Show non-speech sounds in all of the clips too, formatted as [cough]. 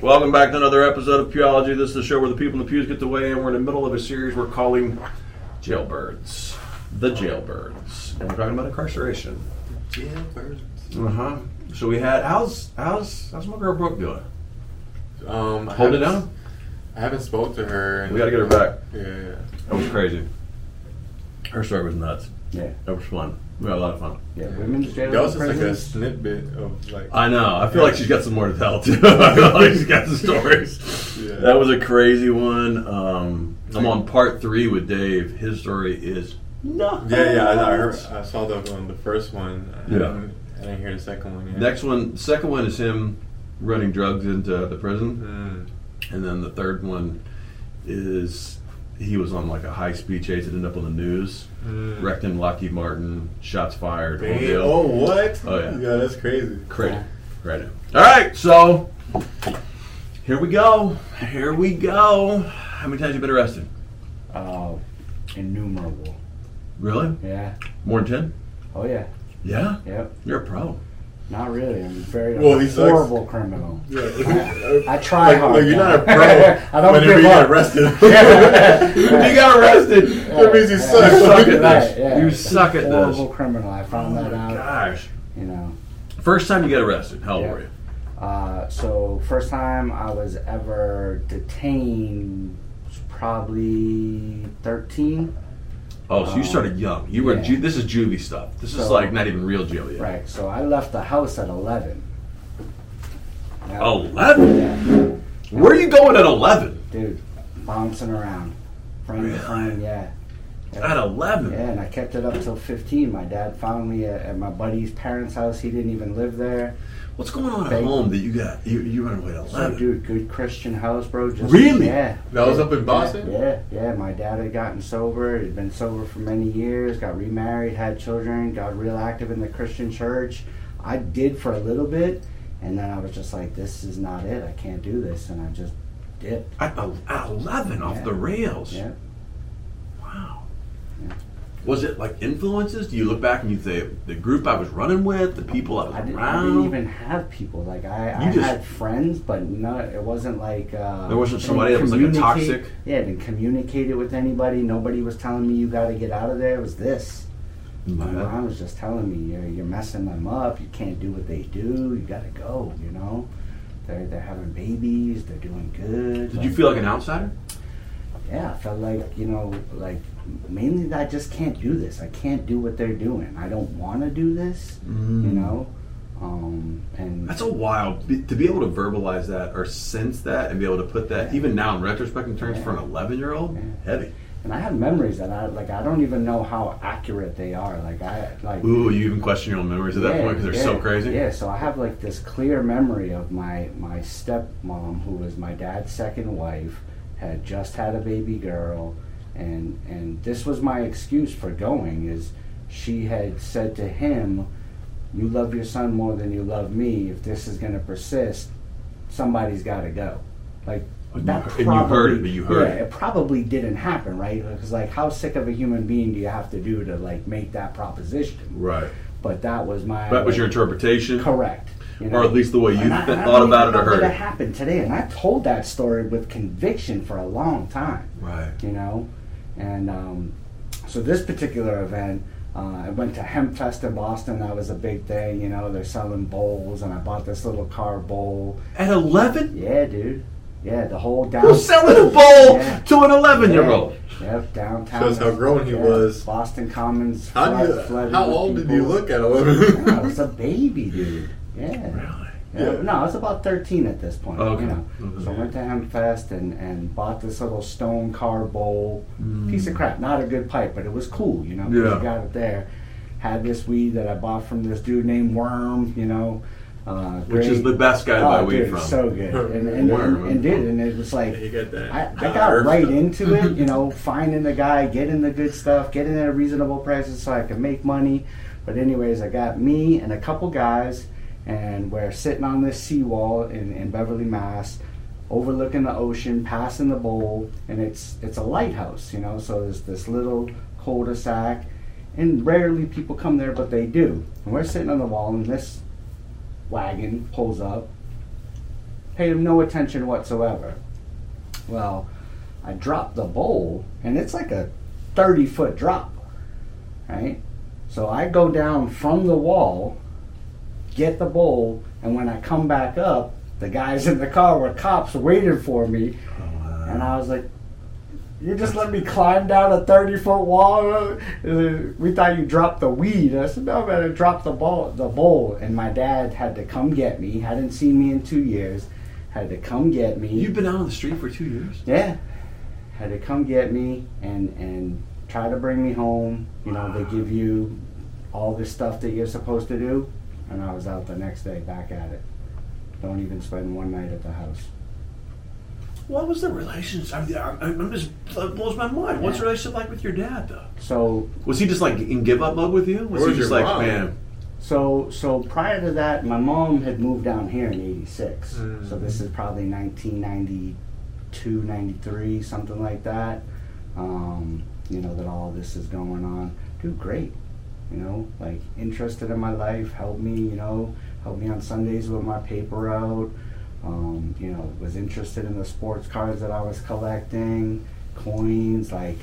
Welcome back to another episode of Pewology. This is the show where the people in the pews get to weigh in. We're in the middle of a series we're calling Jailbirds. The Jailbirds. And we're talking about incarceration. Jailbirds. Uh huh. So we had, how's, how's, how's my girl Brooke doing? Um, I Hold it haven't- down? I haven't spoke to her. and- We gotta get her back. Yeah, yeah. That was crazy. Her story was nuts. Yeah, That was fun. We had a lot of fun. yeah. Women's jail. That was just like a prisons. snippet of like. I know. I feel like she's got some more to tell too. [laughs] I feel like she's got some stories. Yeah. That was a crazy one. Um, I'm on part three with Dave. His story is nuts. yeah, yeah. I, I, heard, I saw the one, the first one. I Yeah. didn't- I didn't hear the second one. Yet. Next one, second one is him running drugs into the prison, Mm. and then the third one is he was on like a high speed chase. It ended up on the news. Mm. Wrecked in Lockheed Martin, shots fired. whole Damn. deal. Oh, what? Oh, yeah. Yeah, that's crazy. Great. Right. All right, so here we go. Here we go. How many times you been arrested? Uh, innumerable. Really? Yeah. More than ten? Oh yeah. Yeah. Yep. You're a pro. Not really. I'm a very Well, I'm he a sucks. horrible criminal. Yeah. I try like, hard. like, you're not a pro. [laughs] I don't whenever you up. get arrested. [laughs] you got arrested. That means you Yeah. suck. You suck at Right, this. yeah. You suck at horrible this. criminal. I found that out. Gosh. You know. First time you get arrested, how old Yeah. were you? Uh, so first time I was ever detained was probably 13. Oh, so you Um, started young. You were yeah. ju- this is juvie stuff. This is like not even real jail yet. Right. So I left the house at 11. Yeah. Eleven. Yeah. Where are you going at eleven? Dude, bouncing around. Friend Really? to friend, yeah. At eleven. Yeah, and I kept it up till 15. My dad found me at, at my buddy's parents' house. He didn't even live there. What's going on at Thank- home that you got? You you run away at So, eleven? dude, good Christian house, bro. Just, Really? Yeah. That was Yeah, up in Boston? Yeah, yeah. My dad had gotten sober. He'd been sober for many years. Got remarried, had children. Got real active in the Christian church. I did for a little bit, and then I was just like, "This is not it. I can't do this," and I just dipped. At, el- at eleven, off Yeah. the rails. Yeah. Wow. Yeah. Was it like influences? Do you look back and you say the group I was running with, the people I was I didn't, I didn't even have people. Like I, I just- had friends, but no, it wasn't like uh, There wasn't somebody that was, like, a toxic- Yeah, I didn't communicate it with anybody. Nobody was telling me you got to get out of there. It was this. My Yeah. mom was just telling me you're you're messing them up. You can't do what they do. You got to go. You know, they're they're having babies. They're doing good. Did you feel like an outsider? Yeah, I felt like you know, like mainly that I just can't do this. I can't do what they're doing. I don't want to do this. Mm. You know, um, and That's a wild be- to be able to verbalize that or sense that and be able to put that even now in retrospect in terms for an 11 year old Yeah. heavy. and I have memories that I like. I don't even know how accurate they are. Like I like. Ooh, you even question your own memories at that yeah, point because they're so crazy. Yeah, so I have like this clear memory of my my stepmom, who was my dad's second wife, had just had a baby girl, and and this was my excuse for going is she had said to him, "You love your son more than you love me. If this is going to persist, somebody's got to go." Like. And you that and you heard it, but you heard yeah, it. it probably didn't happen, right? Because like, how sick of a human being do you have to do to like make that proposition? Right. But that was my. That was like, your interpretation? Correct. you Or at least the way you And I- th- I thought about it or heard that it. happened today, and I told that story with conviction for a long time. Right. You know, and um, so this particular event, uh, I went to Hempfest in Boston. That was a big thing. You know, they're selling bowls, and I bought this little car bowl. At 11? Yeah, dude. Yeah, the whole down. Who's selling a bowl Yeah. to an 11 year old? Yeah, Yep, downtown. Shows how grown he Yeah, was. Boston Commons. How, flood- you, how with old did you look at 11? I was a baby, dude. Yeah. Really? Yeah, Yeah. No, I was about 13 at this point. Okay. You know. Okay. So I went to Hempfest and, and bought this little stone car bowl. Piece of crap. Not a good pipe, but it was cool, you know? Yeah. You got it there. Had this weed that I bought from this dude named Worm, you know. Uh, Which is the best guy to buy Oh, weed dude, from. So good. [laughs] And, and, Worm. and, and did. And it was like, you got that. I, I got right stuff. into it, you [laughs] know, finding the guy, getting the good stuff, getting it at reasonable prices so I could make money. But anyways, I got me and a couple guys, and we're sitting on this seawall in, in Beverly, Mass, overlooking the ocean, passing the bowl, and it's it's a lighthouse, you know. So there's this little cul-de-sac, and rarely people come there, but they do. And we're sitting on the wall, and this wagon pulls up, paid him no attention whatsoever. Well, I dropped the bowl, and it's like a 30 foot drop, right? So I go down from the wall, get the bowl, and when I come back up, the guys in the car were cops waiting for me, oh, and I was like, you just let me climb down a 30 foot wall? We thought you dropped the weed. I said, no, man, I dropped the ball, the bowl. And my dad had to come get me. Hadn't seen me in two years. Had to come get me. You've been out on the street for two years. Yeah. Had to come get me and and try to bring me home. You know, they give you all this stuff that you're supposed to do, and I was out the next day back at it. Don't even spend one night at the house. What was the relationship? I I- I'm just it blows my mind. What's the relationship like with your dad, though? So Was he just like in give up mode with you? Was Where's he just your like, mom? man? so so prior to that, my mom had moved down here in '86. Mm. So this is probably 1992, 93, something like that. Um, you know that all this is going on. Dude, great. You know, like interested in my life, helped me. You know, helped me on Sundays with my paper out, Um, you know, was interested in the sports cards that I was collecting, coins, like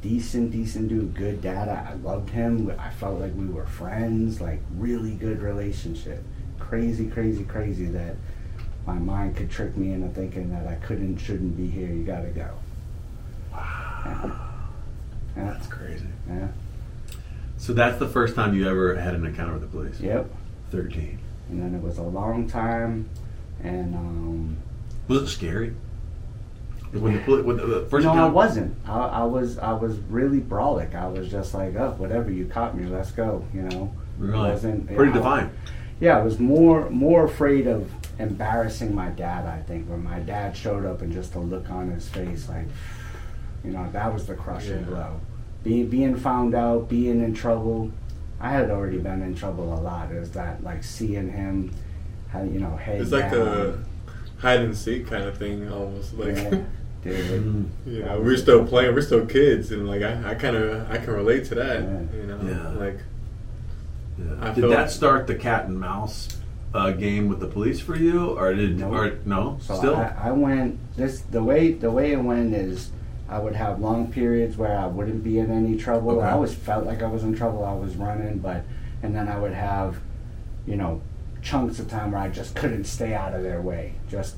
decent, decent dude, good dad. I I loved him. I felt like we were friends, like really good relationship. Crazy, crazy, crazy that my mind could trick me into thinking that I couldn't, shouldn't be here. You gotta go. Yeah. Yeah. That's crazy. yeah. So that's the first time you ever had an encounter with the police. Yep. Thirteen. And then it was a long time, and um, Was it scary? When the, when the, first no, I wasn't. I, I was, I was really brolic. I was just like, oh, whatever, you caught me, let's go. You know. Really? Wasn't Pretty I-. Yeah, I was more more afraid of embarrassing my dad. I think when my dad showed up and just the look on his face, like, you know, that was the crushing Yeah. blow. Being being found out, being in trouble. I had already been in trouble a lot. Is that like seeing him, you know, head It's like down. the hide and seek kind of thing, almost. Like, yeah, [laughs] dude. Mm. you know, we're still playing, we're still kids, and like I, I kind of, I can relate to that. Yeah. You know, Yeah. like Yeah. I Did feel- that start the cat and mouse uh, game with the police for you, or did No. or no? So Still, I, I went this the way the way it went is I would have long periods where I wouldn't be in any trouble. Okay. I always felt like I was in trouble. I was running, but and then I would have, you know, chunks of time where I just couldn't stay out of their way. Just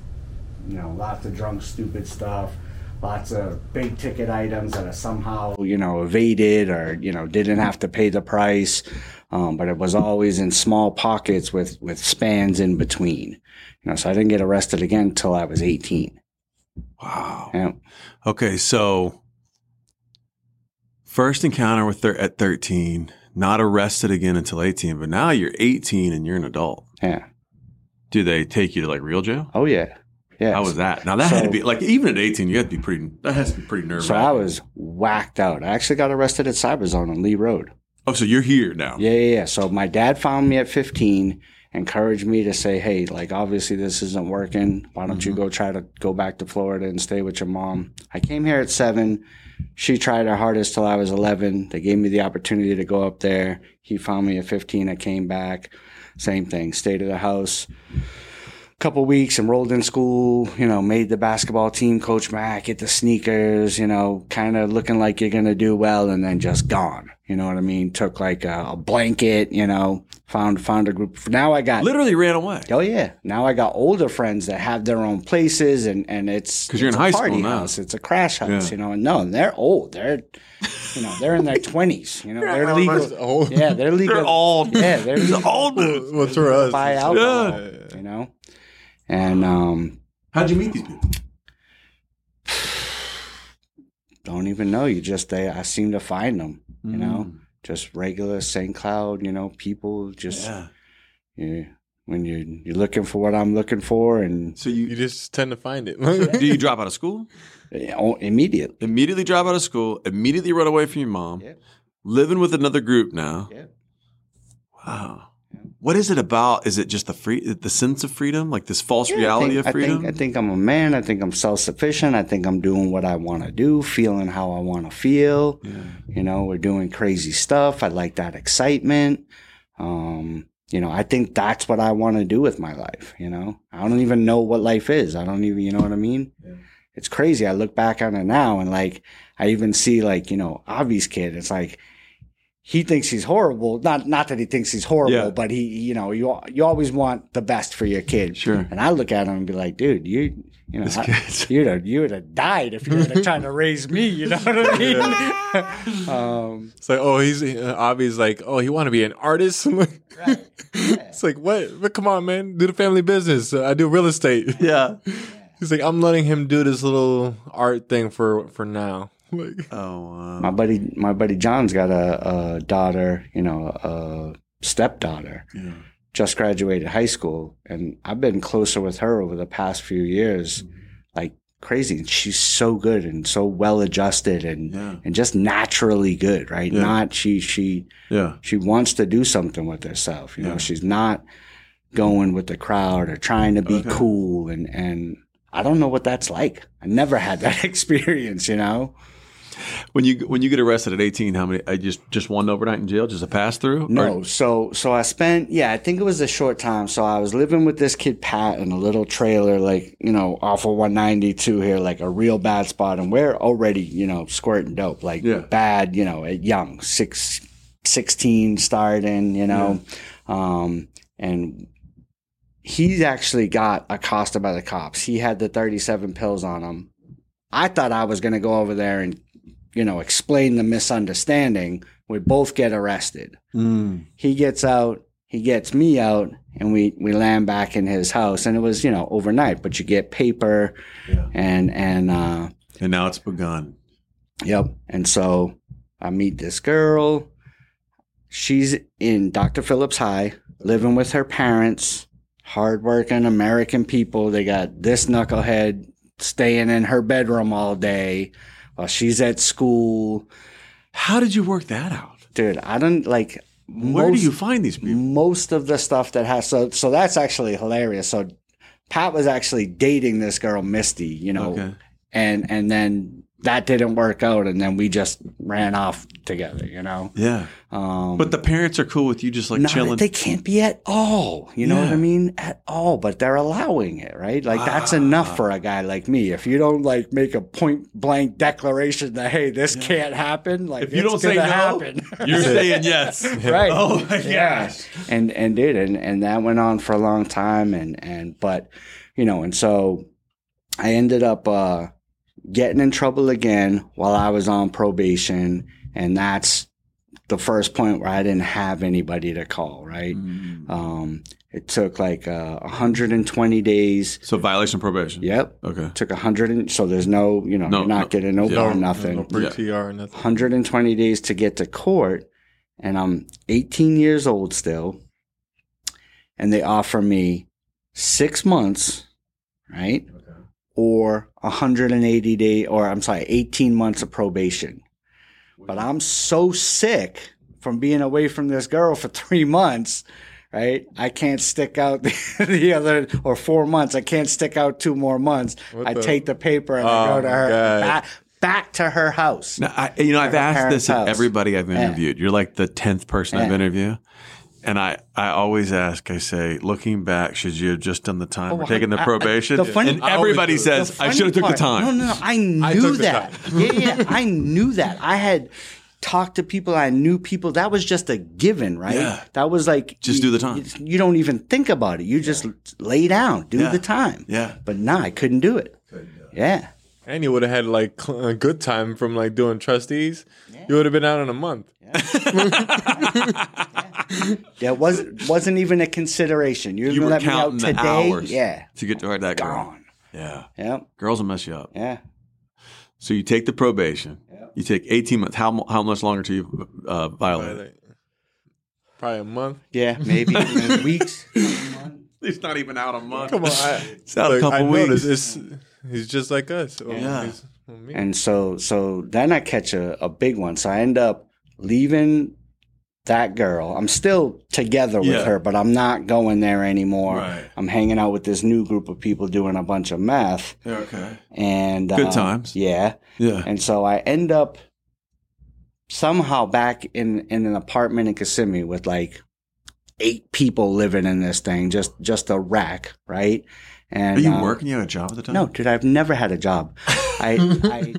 you know, lots of drunk, stupid stuff. Lots of big ticket items that are somehow, you know, evaded or, you know, didn't have to pay the price. Um, but it was always in small pockets with, with spans in between. You know, so I didn't get arrested again until I was 18. Wow. Yeah. Okay, so first encounter with thir- at 13, not arrested again until 18, but now you're 18 and you're an adult. Yeah. Do they take you to like real jail? Oh, yeah. Yeah. How was that? Now that had to be like even at 18, you had to be pretty. That has to be pretty nerve. So I was whacked out. I actually got arrested at Cyberzone on Lee Road. Oh, so you're here now. Yeah, yeah, yeah. So my dad found me at 15, encouraged me to say, hey, like, obviously this isn't working. Why don't you mm-hmm. go try to go back to Florida and stay with your mom? I came here at seven. She tried her hardest till I was 11. They gave me the opportunity to go up there. He found me at 15. I came back. Same thing. Stayed at the house. A couple weeks, enrolled in school, you know, made the basketball team, Coach Mack, get the sneakers, you know, kind of looking like you're going to do well and then just gone. You know what I mean? Took like a, a blanket, you know, found, found a group. Now I got, Literally ran away. oh yeah. Now I got older friends that have their own places and, and it's because you're it's in a high party school now. house. It's a crash house, Yeah. you know, and no, they're old. They're, you know, they're in their twenties, you know, they're legal. old. Yeah. They're legal. They're old. Yeah. They're [laughs] These legal. old dudes. What's for us? Buy alcohol, Yeah. you know? And, um, how'd you meet these people? [sighs] don't even know. You just they I seem to find them. You know, Mm. just regular St. Cloud. You know, people just Yeah. yeah. When you're you're looking for what I'm looking for, and So You you just tend to find it. [laughs] do you [laughs] drop out of school? oh, immediately. Immediately drop out of school. Immediately run away from your mom. Yep. Living with another group now. Yep. Wow. What is it about? Is it just the free, the sense of freedom, like this false reality I of think, freedom? I think I think I'm a man. I think I'm self sufficient. I think I'm doing what I want to do, feeling how I want to feel. Yeah. You know, we're doing crazy stuff. I like that excitement. Um, you know, I think that's what I want to do with my life. You know, I don't even know what life is. I don't even, you know what I mean? It's crazy. I look back on it now and like, I even see like, you know, Avi's kid. It's like, he thinks he's horrible. Not, not that he thinks he's horrible, Yeah. but he, you know, you, you always want the best for your kid. Sure. And I look at him and be like, dude, you, you know, This I- you'd have, you would have died if you were trying to raise me. You know what I mean? [laughs] um, It's like, oh, he's uh, Avi's like, oh, he want to be an artist. [laughs] I'm like- Right. [laughs] it's like, what? But come on, man, do the family business. Uh, I do real estate. Yeah. He's like, I'm letting him do this little art thing for for now. [laughs] Like, Oh, wow. my buddy, my buddy John's got a, a daughter, you know, a stepdaughter. Yeah. Just graduated high school, and I've been closer with her over the past few years, mm-hmm. like crazy. And she's so good and so well adjusted and Yeah. and just naturally good, right? Yeah. Not she she Yeah. she wants to do something with herself. You know, she's not going with the crowd or trying to be Okay. cool. And and I don't know what that's like. I never had that [laughs] experience. You know. When you when you get arrested at 18, how many? I just just one overnight in jail, just a pass through. No, so so I spent yeah, I think it was a short time. So I was living with this kid Pat in a little trailer, like you know, off of 192 here, like a real bad spot, and we're already you know squirting dope, like Yeah. bad, you know, at young six, 16 starting, you know, um, and he's actually got accosted by the cops. He had the 37 pills on him. I thought I was gonna go over there and you know explain the misunderstanding. We both get arrested Mm. he gets out, he gets me out, and we we land back in his house. And it was you know overnight, but you get paper, Yeah. and and uh, And now it's begun. yep. And so I meet this girl. She's in Dr. Phillips High, living with her parents, hardworking American people. They got this knucklehead staying in her bedroom all day while she's at school. How did you work that out? Dude, I don't like. Where most- do you find these people? most of the stuff that has so so that's actually hilarious. So Pat was actually dating this girl Misty, you know, Okay. and and then that didn't work out, and then we just ran off together, you know. Yeah. Um, But the parents are cool with you just like not- chilling. they can't be at all. You know what I mean? At all, but they're allowing it, right? Like that's enough for a guy like me. If you don't like make a point blank declaration that hey, this can't happen, like If you don't say no, happen. [laughs] You're saying yes. [laughs] right. Oh my Yeah. gosh. And and did and and that went on for a long time and and but you know and so I ended up uh getting in trouble again while I was on probation and that's the first point where I didn't have anybody to call, right? Mm. Um it took like uh 120 days. So violation of probation. Yep. Okay. Took 100 and so there's no, you know, No, you're not no. getting no Yeah. bar, nothing. no pre Yeah. TR, nothing. 120 days to get to court and I'm 18 years old still and they offer me 6 months right or 180 day or I'm sorry 18 months of probation. But I'm so sick from being away from this girl for 3 months right? I can't stick out [laughs] the, the other or 4 months. I can't stick out 2 more months. What I the- take the paper and I Oh, go to her back, back to her house. Now, I, you know, I've asked parents' this of everybody I've Yeah. interviewed. You're like the tenth person I've interviewed, and I, I always ask. I say, looking back, should you have just done the time or Oh, taken the I- I- probation? the funny- and everybody do says, I should have took the time. No, no, no. I knew took that. yeah, yeah. I knew that. I had talked to people. I knew people. That was just a given, right? Yeah. That was like Just you- do the time. You, you don't even think about it. You just lay down, do Yeah. the time. Yeah. But nah, I couldn't do it. Yeah. And you would have had like a good time from like doing trustees. You would have been out in a month. Yeah, [laughs] it was wasn't even a consideration. You're You gonna were let me out counting the today. hours Yeah, to get to that girl. Yeah, Yeah, girls will mess you up. yeah. So you take the probation. You take 18 months. How how much longer to you uh, violate? Probably a month. Yeah, maybe in [laughs] weeks. He's not even out a month. Come on, I, It's out a couple I weeks. noticed It's, he's just like us. Yeah. he's- And so, so then I catch a, a big one. So I end up leaving that girl. I'm still together with Yeah. her, but I'm not going there anymore. Right. I'm hanging out with this new group of people doing a bunch of meth Yeah, okay. and Good uh, times. Yeah. Yeah. And so I end up somehow back in, in an apartment in Kissimmee with like eight people living in this thing, just just a rack, right? And Are you uh, working? You had a job at the time? No, dude, I've never had a job. I [laughs] I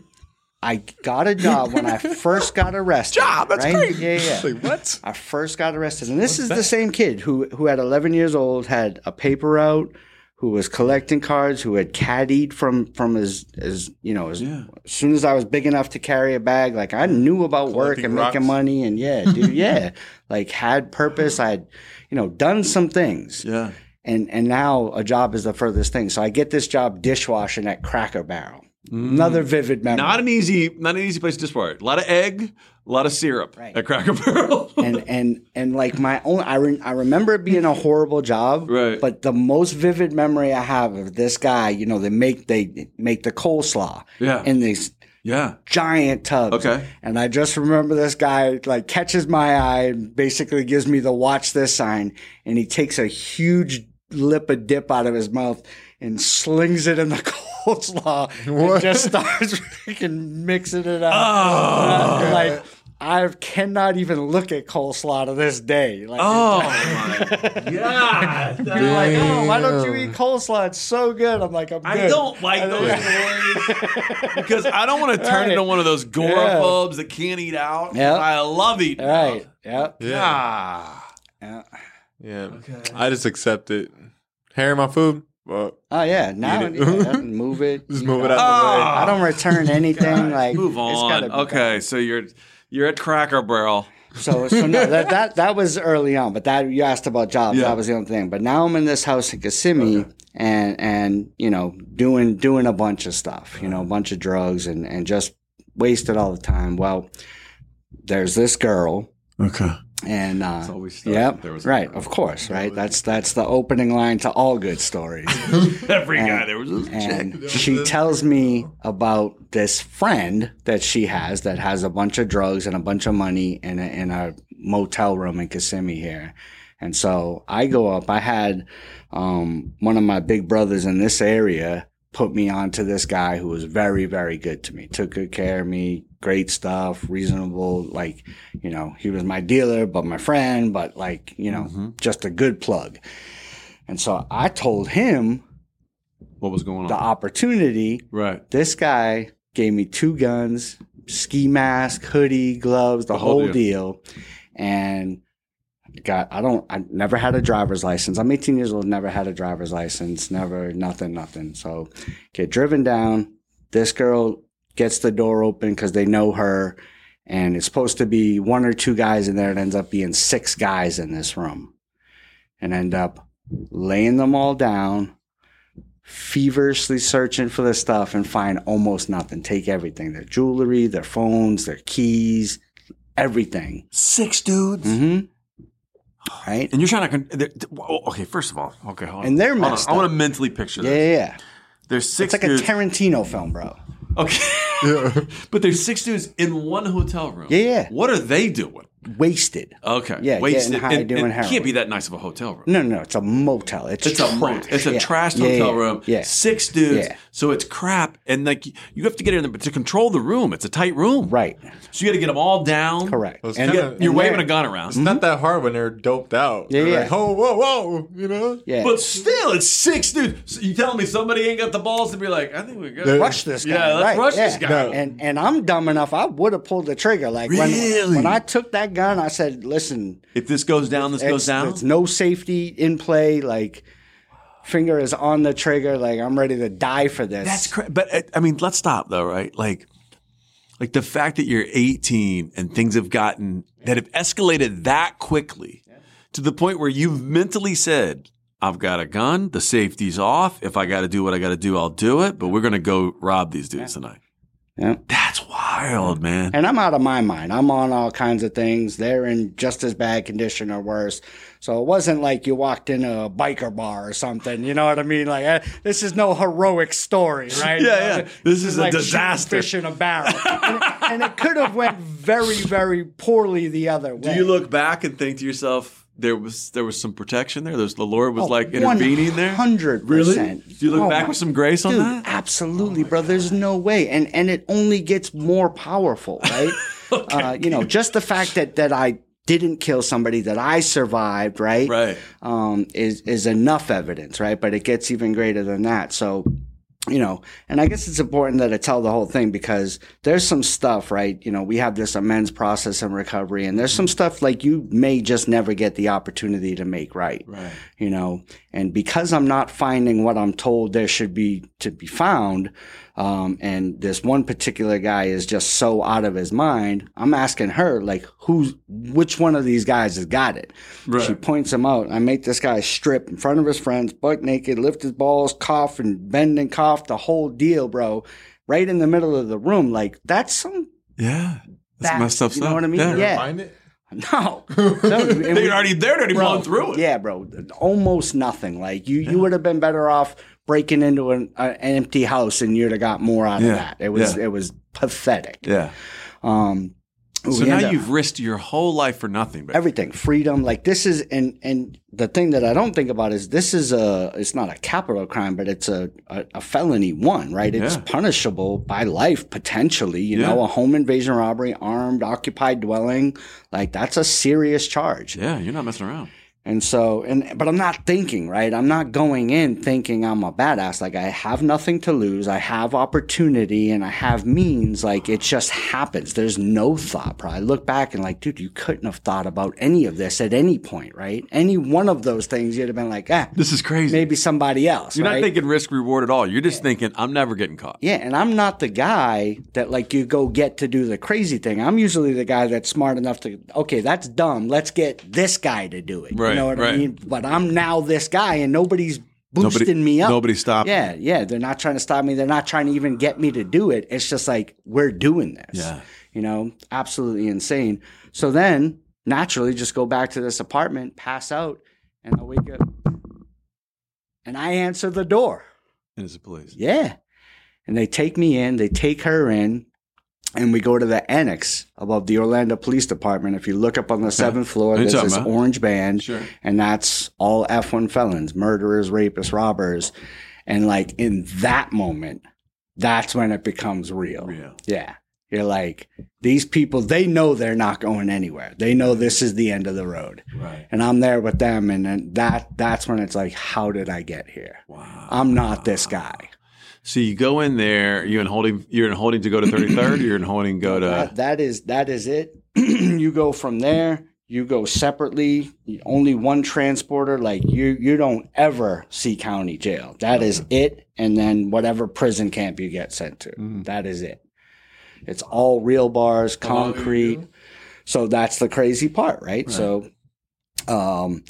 I got a job when I first got arrested. Job? That's right? great. Yeah, yeah. Like what? I first got arrested, and this is the same kid who who at 11 years old had a paper out, who was collecting cards, who had caddied from from his his you know as, Yeah. as soon as I was big enough to carry a bag, like I knew about work and rocks. making money, and yeah, dude, yeah, [laughs] like had purpose. I had you know done some things, Yeah. And and now a job is the furthest thing. So I get this job dishwashing at Cracker Barrel. Another mm. vivid memory. Not an easy, not an easy place to dishwasher. A lot of egg, a lot of syrup Right. at Cracker [laughs] Barrel. and and and like my own I, re- I remember it being a horrible job Right. but the most vivid memory i have of this guy you know they make they make the coleslaw Yeah. in these yeah. giant tubs Okay. and i just remember this guy like catches my eye and basically gives me the watch this sign and he takes a huge lip of dip out of his mouth and slings it in the [laughs] coleslaw and just starts freaking mixing it up Oh. Like I cannot even look at coleslaw to this day. Like, Oh my [laughs] god! you're like, oh, why don't you eat coleslaw? It's so good. I'm like, I'm good. I don't like those [laughs] because I don't want to turn Right. into one of those Yeah. goraphobes that can't eat out. Yep. I love eating. Right. out. Yep. Yeah. Yeah. Yeah. I just accept it. Hair in my food. Well, Oh yeah. Now Eat it. yeah, [laughs] move it. just you move it know. out the way. I don't ah! return [laughs] anything. like Move on. gotta Okay, so you're you're at Cracker Barrel. So, so no, that, [laughs] that that was early on, but that you asked about jobs. Yeah. That was the only thing. But now I'm in this house in Kissimmee, and and you know doing doing a bunch of stuff, you know, a bunch of drugs, and and just wasted all the time. Well, there's this girl, Okay. And uh, That's always stuff. yep, There was a right, of course, right. That's that's the opening line to all good stories. [laughs] Every guy there was a chick. and she tells me about this friend that she has that has a bunch of drugs and a bunch of money in a, in a motel room in Kissimmee here. And so I go up. I had um, one of my big brothers in this area put me onto this guy who was very, very good to me. Took good care of me. Great stuff. Reasonable. Like, you know, he was my dealer, but my friend, but like, you know, mm-hmm. just a good plug. And so I told him What was going on? the opportunity. right. This guy gave me two guns, ski mask, hoodie, gloves, the, whole whole deal. And got I don't I never had a driver's license. I'm 18 years old, never had a driver's license, never nothing, nothing. So get driven down. This girl gets the door open because they know her. And it's supposed to be one or two guys in there. It ends up being six guys in this room. And end up laying them all down, feverishly searching for the stuff and find almost nothing. Take everything their jewelry, their phones, their keys, everything. Six dudes. Mm hmm. Right? And you're trying to. Con- okay, first of all, okay, hold on. And they're Hold on. messed I want to mentally picture Yeah, this. yeah, yeah. There's six It's like dudes. a Tarantino film, bro. Okay. [laughs] but there's six dudes in one hotel room. Yeah, yeah. What are they doing? Wasted. Okay. Yeah, Wasted. getting high, And- doing and heroin. can't be that nice of a hotel room. No, no, no. It's a motel. It's, It's a trash. mo- it's a Yeah. trashed Yeah, hotel yeah, room. Yeah. Six dudes. Yeah. So it's crap, and like you have to get in there, but to control the room, it's a tight room. Right. So you got to get them all down. Correct. Well, And- kinda- You're and waving a gun around. It's not that hard when they're doped out. Yeah, They're yeah. Like, oh, whoa, whoa, you know? Yeah. But still, it's six dudes. So you telling me somebody ain't got the balls to be like, I think we got Yeah. rush this guy. Yeah, let's right, rush yeah. this guy. No. And and I'm dumb enough. I would have pulled the trigger. Like Really? when when I took that gun, I said, "Listen, If this goes down, this goes down. it's no safety in play. Like finger is on the trigger. Like I'm ready to die for this. That's crazy. But uh, I mean, let's stop though, right? Like, like the fact that you're 18 and things have gotten that have escalated that quickly to the point where you've mentally said, "I've got a gun. The safety's off. If I got to do what I got to do, I'll do it. But we're gonna go rob these dudes tonight." Yeah. That's wild, man. And I'm out of my mind. I'm on all kinds of things. They're in just as bad condition or worse. So it wasn't like you walked in a biker bar or something. You know what I mean? Like eh, this is no heroic story, right? [laughs] Yeah, yeah. This is a like disaster. Fish in a barrel, and, it, and it could have went very, very poorly the other way. Do you look back and think to yourself, there was there was some protection there? There's the Lord Oh, was like intervening there. Hundred percent. Do you look back with some grace on Dude, that? Oh absolutely, bro. There's no way, and and it only gets more powerful, [laughs] right? uh, you know, just the fact that that I didn't kill somebody, that I survived, right? Right. Um, is is enough evidence, right? But it gets even greater than that. So you know, and I guess it's important that I tell the whole thing because there's some stuff, right? You know, we have this amends process and recovery, and there's some stuff like you may just never get the opportunity to make right. Right. You know, and because I'm not finding what I'm told there should be to be found, um, and this one particular guy is just so out of his mind, I'm asking her, like, who's, which one of these guys has got it? Right. She points him out. I make this guy strip in front of his friends, butt naked, lift his balls, cough and bend and cough, the whole deal, bro. Right in the middle of the room. Like, that's some, Yeah. That's That- messed up you know what I mean? Yeah. Yeah. [laughs] No. [laughs] They're already they're already blown through it. Yeah, bro. Almost nothing. Like you, you would have been better off breaking into an, an empty house and you'd have got more out Yeah, of that. It was, yeah. it was pathetic. Yeah. Um, So now you've risked your whole life for nothing. But everything freedom like this is and and the thing that i don't think about is this is a it's not a capital crime but it's a a, a felony one right it's Yeah. punishable by life potentially you Yeah. know a home invasion robbery armed occupied dwelling like that's a serious charge yeah, you're not messing around. And so, and but I'm not thinking, right? I'm not going in thinking I'm a badass. Like I have nothing to lose. I have opportunity and I have means. Like it just happens. There's no thought. Bro. I look back and like, dude, you couldn't have thought about any of this at any point, right? Any one of those things, you'd have been like, ah, This is crazy. maybe somebody else. You're right? not thinking risk reward at all. You're just thinking I'm never getting caught. Yeah, and I'm not the guy that like you go get to do the crazy thing. I'm usually the guy that's smart enough to okay, that's dumb. Let's get this guy to do it. Right, you know what I mean? But I'm now this guy, and nobody's boosting Nobody- me up. nobody stopped Yeah, yeah. They're not trying to stop me. They're not trying to even get me to do it. It's just like we're doing this. Yeah. You know, absolutely insane. So then naturally, just go back to this apartment, pass out, and I wake up, and I answer the door. And it's the police. Yeah. And they take me in, they take her in, and we go to the annex above the Orlando Police Department. If you look up on the uh-huh. seventh floor, What are you there's this about? orange band, Sure. and that's all F1 felons, murderers, rapists, robbers. And like in that moment, that's when it becomes real. Real. Yeah. You're like, these people, they know they're not going anywhere. They know this is the end of the road. Right. And I'm there with them. And then that, that's when it's like, how did I get here? Wow. I'm not this guy. So you go in there. You're in holding. You're in holding to go to 33rd. you're in holding go to. that, that is that is it. [clears throat] you go from there. You go separately. Only one transporter. Like you, you don't ever see county jail. That is it. And then whatever prison camp you get sent to. That is it. It's all real bars, concrete. So that's the crazy part, right? So, um,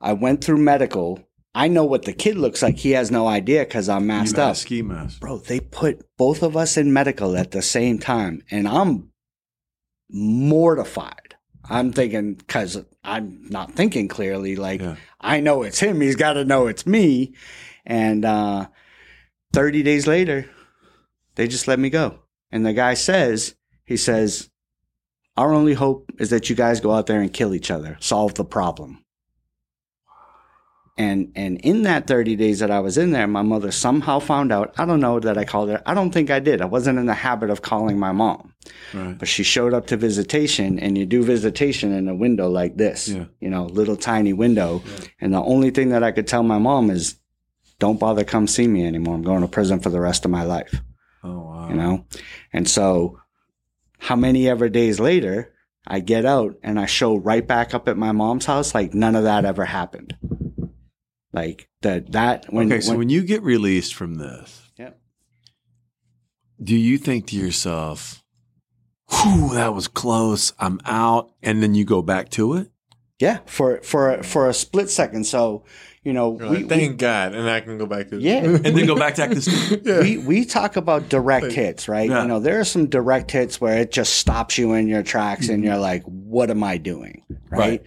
I went through medical. I know what the kid looks like. He has no idea because I'm masked up Ski mask. bro, they put both of us in medical at the same time, and I'm mortified. I'm thinking because I'm not thinking clearly. Like Yeah. I know it's him. He's got to know it's me. And uh, 30 days later, they just let me go. And the guy says, he says, our only hope is that you guys go out there and kill each other, solve the problem. And and in that 30 days that I was in there, my mother somehow found out. I don't know that I called her. I don't think I did. I wasn't in the habit of calling my mom. Right. But she showed up to visitation and you do visitation in a window like this. Yeah. You know, little tiny window. And the only thing that I could tell my mom is don't bother come see me anymore. I'm going to prison for the rest of my life. Oh wow. You know? And so how many ever days later I get out and I show right back up at my mom's house like none of that ever happened. Like that that when okay, so when- when you get released from this, Yep. do you think to yourself, "Whew, that was close. I'm out," and then you go back to it? Yeah, for for for a split second. So, you know, You're we, like, thank God, and I can go back to Yeah. [laughs] And then go back to acting stupid? [laughs] we, we we talk about direct hits, right? Yeah. You know, there are some direct hits where it just stops you in your tracks, Mm-hmm. and you're like, "What am I doing?" Right?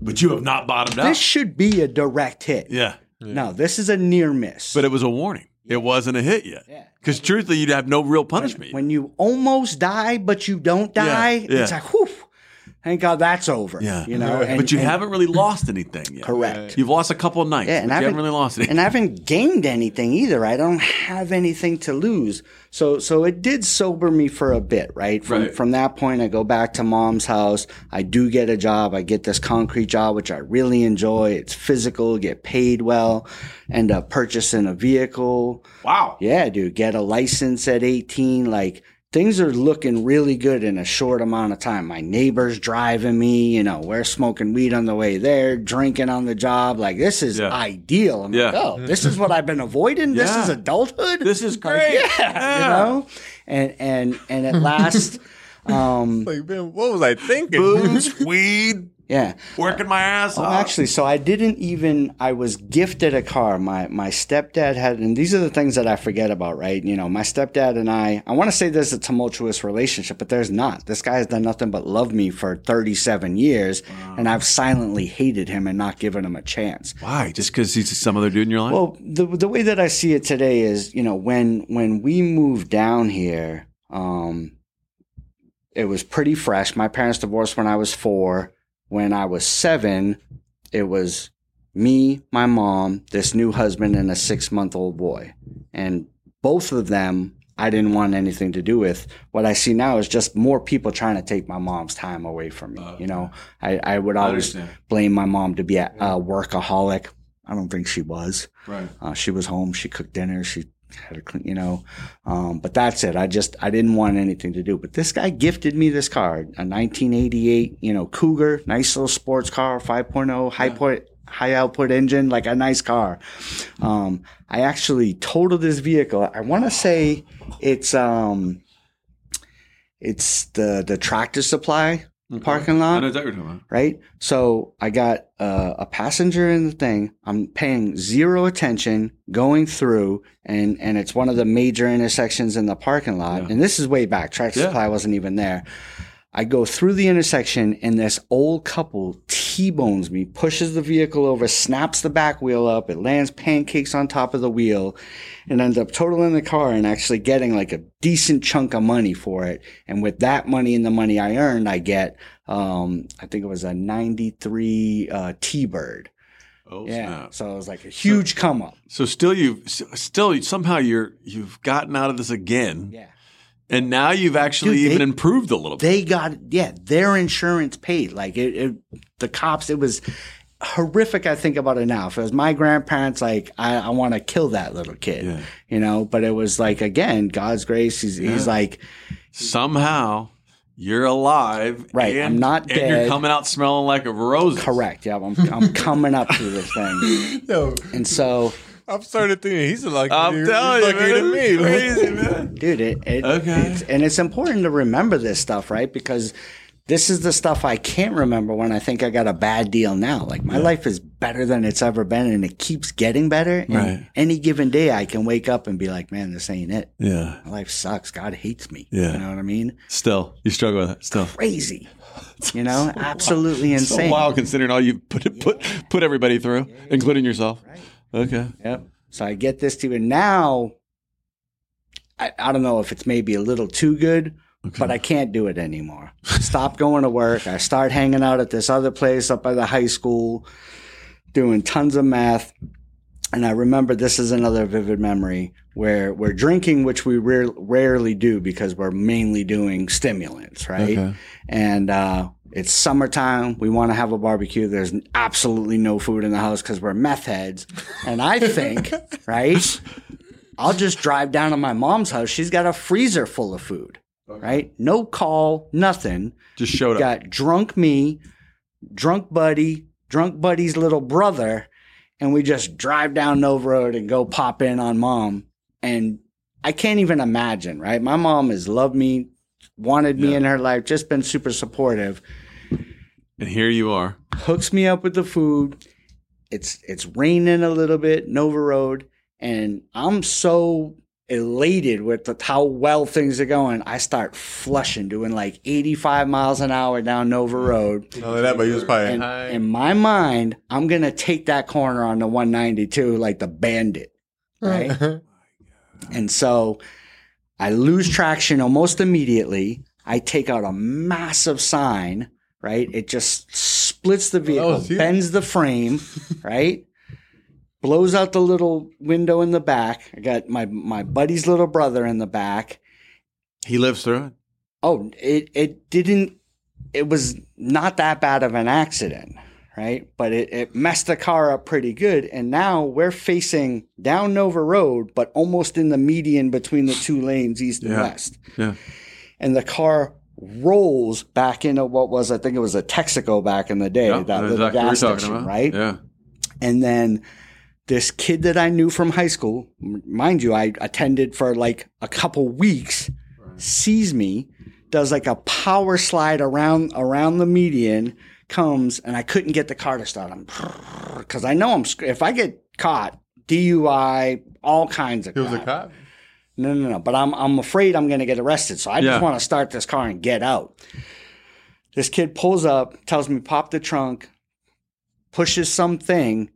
But you have not bottomed out. This should be a direct hit. yeah, No, this is a near miss. but it was a warning. It wasn't a hit yet. Yeah. Because truthfully, you'd have no real punishment. when you almost die but you don't die, yeah. it's like, whew. Thank God that's over. Yeah. you know. And, but you and- haven't really lost anything yet. Correct. You've lost a couple of nights. Yeah, and but I haven't haven't really lost anything. and I haven't gained anything either. I don't have anything to lose. So so it did sober me for a bit, right? From Right. from that point I go back to mom's house. I do get a job. I get this concrete job which I really enjoy. It's physical, get paid well, end up purchasing a vehicle. wow. Yeah, dude, get a license at 18 like Things are looking really good in a short amount of time. My neighbor's driving me, you know, we're smoking weed on the way there, drinking on the job. Like, this is Yeah. ideal. I'm like, oh, this is what I've been avoiding. This is adulthood. This is Like, great. [laughs] yeah, you know? And, and, and at last, um, Like, man, what was I thinking? Booze, [laughs] weed, yeah. working my ass Oh, off. actually, so I didn't even. I was gifted a car. My my stepdad had, and these are the things that I forget about, right? You know, my stepdad and I. I want to say there's a tumultuous relationship, but there's not. This guy has done nothing but love me for 37 years, and I've silently hated him and not given him a chance. Why? Just because he's some other dude in your life? Well, the the way that I see it today is, you know, when when we moved down here, um, it was pretty fresh. My parents divorced when I was four. When I was seven, it was me, my mom, this new husband, and a six month old boy, and both of them. I didn't want anything to do with. What I see now is just more people trying to take my mom's time away from me. You know, I, I would always blame my mom to be a, a workaholic. I don't think she was. right. Uh, she was home. She cooked dinner. She had a clean, you know. Um, but that's it. I just I didn't want anything to do. But this guy gifted me this car, a 1988, you know, Cougar, nice little sports car, 5.0, high point. High output engine, like a nice car. Um, I actually totaled this vehicle. I want to say it's um, it's the the tractor supply parking lot I know exactly what you're talking about. right? So I got uh, a passenger in the thing. I'm paying zero attention going through, and and it's one of the major intersections in the parking lot. Yeah. And this is way back. Tractor Yeah. Supply wasn't even there. I go through the intersection, and this old couple T-bones me, pushes the vehicle over, snaps the back wheel up. It lands pancakes on top of the wheel, and ends up totaling the car and actually getting like a decent chunk of money for it. And with that money and the money I earned, I get, um, I think it was a 93 uh, T-Bird. Oh, Yeah. snap. So it was like a huge come up. So still you've still somehow you're you've gotten out of this again. Yeah. And now you've actually Dude, they- even improved a little bit. They got, yeah, their insurance paid. Like it, it the cops, it was horrific. I think about it now. If it was my grandparents, like, I, I want to kill that little kid, Yeah. you know, but it was like, again, God's grace. He's, he's like, Somehow you're alive. Right, And, I'm not And you're coming out smelling like a rose. correct. Yeah. I'm, I'm coming up through this thing. [laughs] Yo, And so, I'm starting thinking he's a lucky. I'm he's telling you, luckier man. than me. [laughs] Crazy, man. dude, it, it Okay. it's, and it's important to remember this stuff, right? Because this is the stuff I can't remember when I think I got a bad deal now. Like my life is better than it's ever been and it keeps getting better. And Right. any given day I can wake up and be like, man, this ain't it. Yeah. My life sucks. God hates me. Yeah. You know what I mean? Still, you struggle with it. Still. Crazy. [laughs] You know, absolutely So insane. wild considering all you put put put everybody through, including yourself. Okay. Yep. So I get this to and now I, I don't know if it's maybe a little too good, but I can't do it anymore. Stop going to work. I start hanging out at this other place up by the high school, doing tons of math. And I remember this is another vivid memory where we're drinking, which we rare, rarely do because we're mainly doing stimulants, right? Okay. And uh, it's summertime. We want to have a barbecue. There's absolutely no food in the house because we're meth heads. And I think, [laughs] right? I'll just drive down to my mom's house. She's got a freezer full of food, right? No call, nothing. Just showed up. Got drunk me, drunk buddy, drunk buddy's little brother, and we just drive down Nova Road and go pop in on mom. And I can't even imagine, right? My mom has loved me, wanted me Yeah. in her life, just been super supportive. And here you are. Hooks me up with the food. It's it's raining a little bit, Nova Road, and I'm so elated with the, how well things are going. I start flushing, doing like 85 miles an hour down Nova mm-hmm. Road. Not only that, but he was probably And high. in my mind, I'm gonna take that corner on the 192 like the bandit, right? [laughs] Oh and so I lose traction almost immediately. I take out a massive sign right? It just splits the vehicle, huge. bends the frame, [laughs] right? Blows out the little window in the back. I got my my buddy's little brother in the back. He lives through it. Oh, it it didn't. It was not that bad of an accident, right? But it, it messed the car up pretty good. And now we're facing down Nova Road, but almost in the median between the two lanes, east and west. Yeah. And the car rolls back into what was, I think it was a Texaco back in the day, Yeah, that little exactly gas station, about. right? Yeah. And then this kid that I knew from high school, mind you, I attended for like a couple weeks, sees me, does like a power slide around around the median, comes, and I couldn't get the car to start. I'm [laughs] because I know I'm if I get caught, DUI, all kinds of. He was a cop. No, no, no. But I'm I'm afraid I'm going to get arrested. So I just Yeah. want to start this car and get out. This kid pulls up, tells me pop the trunk, pushes something,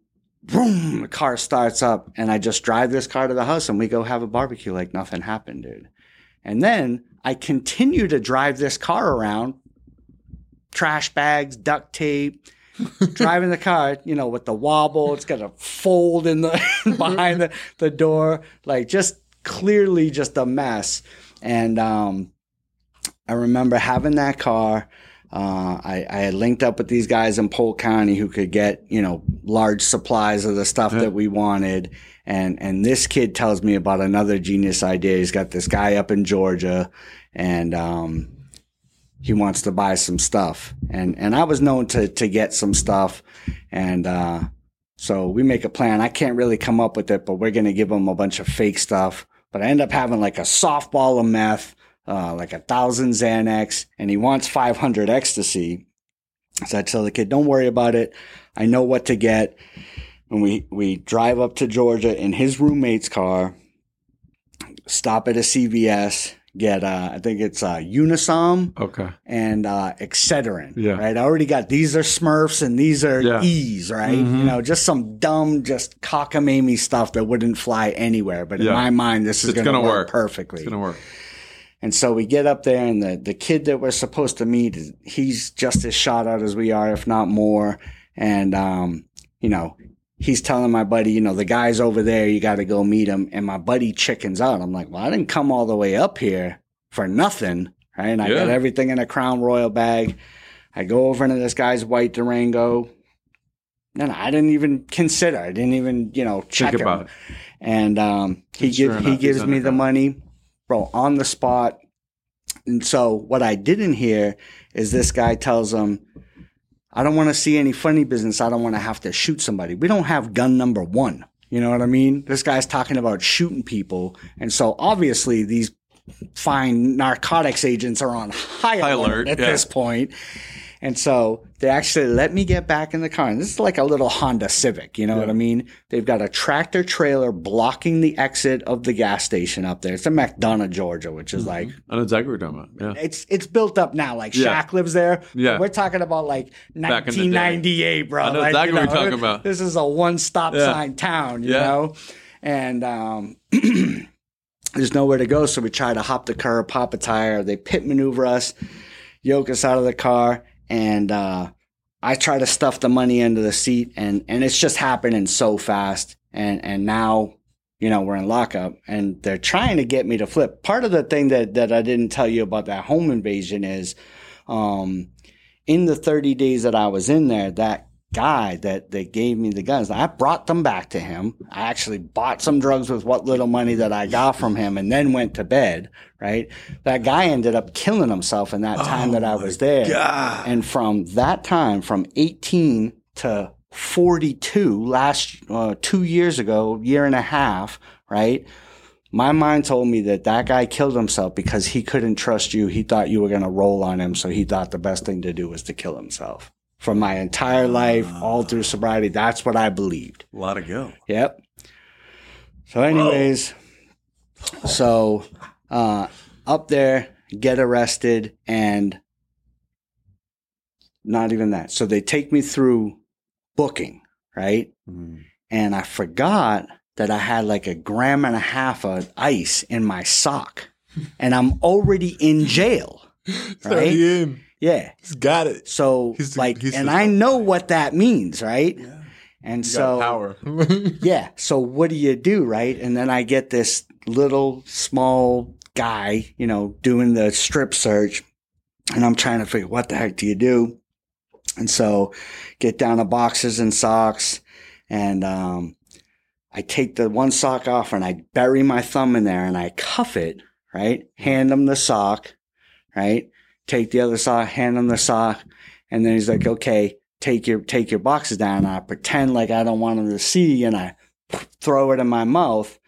boom, the car starts up, and I just drive this car to the house and we go have a barbecue like nothing happened, dude. And then I continue to drive this car around, trash bags, duct tape, [laughs] driving the car, you know, with the wobble. It's got a fold in the [laughs] behind the, the door, like just clearly just a mess. And um, I remember having that car. Uh, I, I had linked up with these guys in Polk County who could get, you know, large supplies of the stuff that we wanted. And, and this kid tells me about another genius idea. He's got this guy up in Georgia and, um, he wants to buy some stuff. And, and I was known to, to get some stuff. And, uh, so we make a plan. I can't really come up with it, but we're going to give him a bunch of fake stuff. But I end up having like a softball of meth, uh, like a thousand Xanax, and he wants 500 ecstasy. So I tell the kid, don't worry about it. I know what to get. And we, we drive up to Georgia in his roommate's car, stop at a CVS, get, uh, I think it's, uh, Unisom Okay. and uh Excedrin. Yeah. Right. I already got these are Smurfs and these are Yeah. E's, right? Mhm. You know, just some dumb, just cockamamie stuff that wouldn't fly anywhere. But in Yeah. my mind, this is gonna, gonna work, work. perfectly. It's gonna work. And so we get up there, and the, the kid that we're supposed to meet, he's just as shot out as we are, if not more. And, um, you know, he's telling my buddy, you know, the guy's over there, you got to go meet him. And my buddy chickens out. I'm like, well, I didn't come all the way up here for nothing. Right. And I got everything in a Crown Royal bag. I go over into this guy's white Durango. No, no, I didn't even consider. I didn't even, you know, check Think him. about it. And um, he And sure gives he gives me the money, bro, on the spot. And so what I didn't hear is this guy tells him, "I don't want to see any funny business. I don't want to have to shoot somebody. We don't have gun number one. You know what I mean? This guy's talking about shooting people, and so obviously these fine narcotics agents are on high, High alert, alert, at yeah. this point. And so they actually let me get back in the car. And this is like a little Honda Civic, you know what I mean? They've got a tractor trailer blocking the exit of the gas station up there. It's in McDonough, Georgia, which is like I know exactly what you're talking about. Yeah. it's it's built up now. Like Yeah. Shaq lives there. Yeah. We're talking about like the day. 1998, bro. I know Like, exactly you what you're talking about. This is a one stop Yeah. sign town, you Yeah. know? And um [clears throat] there's nowhere to go, so we try to hop the curb, pop a tire. They pit maneuver us, yoke us out of the car, and uh I try to stuff the money into the seat and and it's just happening so fast. And and now you know, we're in lockup and they're trying to get me to flip. Part of the thing that, that I didn't tell you about that home invasion is, um, in the 30 days that I was in there, that guy that, that gave me the guns, I brought them back to him. I actually bought some drugs with what little money that I got from him and then went to bed, right? That guy ended up killing himself in that time that I was there. God. And from that time, from 18 to 42, last uh, two years ago, year and a half, right? My mind told me that that guy killed himself because he couldn't trust you. He thought you were going to roll on him. So he thought the best thing to do was to kill himself. For my entire life, all through sobriety, that's what I believed. A lot of go. Yep. So, anyways, so uh, up there, get arrested, and not even that. So they take me through booking, right? And I forgot that I had like a gram and a half of ice in my sock, and I'm already in jail. [laughs] Right? Yeah. He's got it. So He's the- like, he's and I know what that means, right? And Got so power. [laughs] yeah. So what do you do, right? And then I get this little small guy, you know, doing the strip search, and I'm trying to figure what the heck do you do? And so get down to boxes and socks, and um, I take the one sock off and I bury my thumb in there and I cuff it, right? Hand him the sock, right? Take the other sock, hand him the sock, and then he's like, okay, take your take your boxes down. And I pretend like I don't want him to see, and I throw it in my mouth.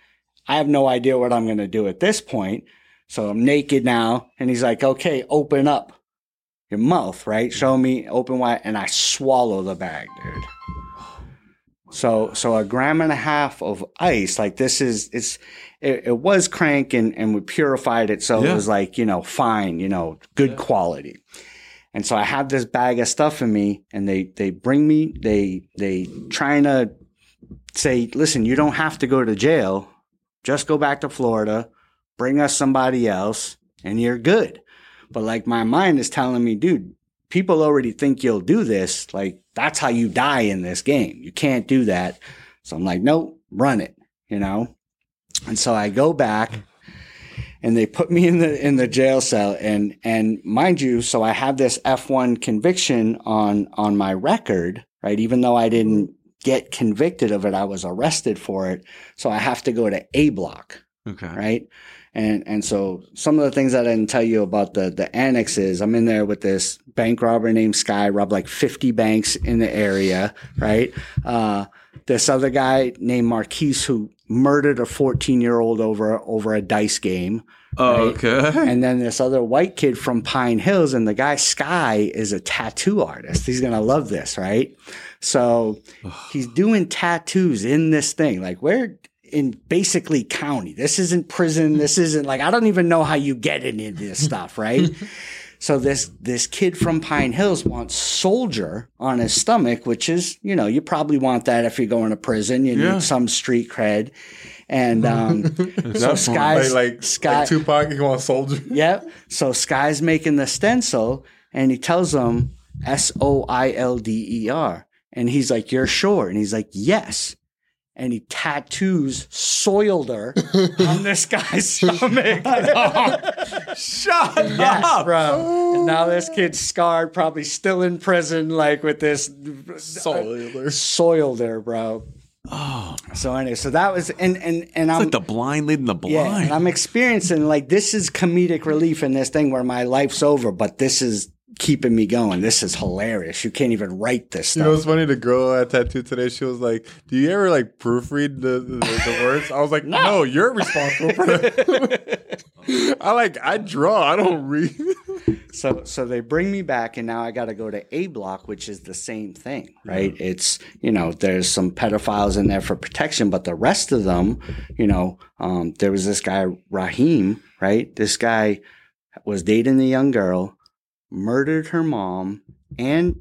I have no idea what I'm to do at this point. So I'm naked now, and he's like, okay, open up your mouth, right? Show me open wide, and I swallow the bag, dude. So, so a gram and a half of ice, like this is, it's, it, it was crank and, and we purified it. So Yeah. it was like, you know, fine, you know, good quality. And so I have this bag of stuff in me and they, they bring me, they, they trying to say, listen, you don't have to go to jail. Just go back to Florida, bring us somebody else and you're good. But like my mind is telling me, dude, people already think you'll do this. Like that's how you die in this game. You can't do that. So I'm like, nope, run it, you know? And so I go back and they put me in the in the jail cell and and mind you, so I have this F1 conviction on on my record, right? Even though I didn't get convicted of it, I was arrested for it. So I have to go to A block Okay. right? And and so some of the things that I didn't tell you about the the annexes, I'm in there with this bank robber named Sky, robbed like 50 banks in the area, right? Uh, this other guy named Marquise who murdered a 14 year old over over a dice game. Okay. And then this other white kid from Pine Hills, and the guy Sky is a tattoo artist. He's gonna love this, right? So he's doing tattoos in this thing. Like we're in basically county. This isn't prison. This isn't like I don't even know how you get into this [laughs] stuff, right? So this this kid from Pine Hills wants soldier on his stomach, which is you know you probably want that if you're going to prison. You Yeah. need some street cred, and um, [laughs] so like Sky's like, Sky, like Tupac, you want soldier? [laughs] Yep. So Sky's making the stencil and he tells him S O I L D E R. And he's like, You're sure? And he's like, Yes. And he tattoos Soilder on this guy's [laughs] stomach. [laughs] Shut yes, up. bro. And now this kid's scarred, probably still in prison, like with this uh, Soldier. Soilder, bro. Oh, So anyway, so that was and and and I'm like the blind leading the blind. Yeah, and I'm experiencing like this is comedic relief in this thing where my life's over, but this is keeping me going. This is hilarious. You can't even write this You know it's funny? The girl I tattooed today, she was like, "Do you ever like proofread the the, the words?" I was like, "No, you're responsible for that." [laughs] I like I draw. I don't read. so so they bring me back and now I got to go to A block, which is the same thing, right? It's, you know, there's some pedophiles in there for protection, but the rest of them, you know, um, there was this guy Raheem, right? This guy was dating the young girl, murdered her mom and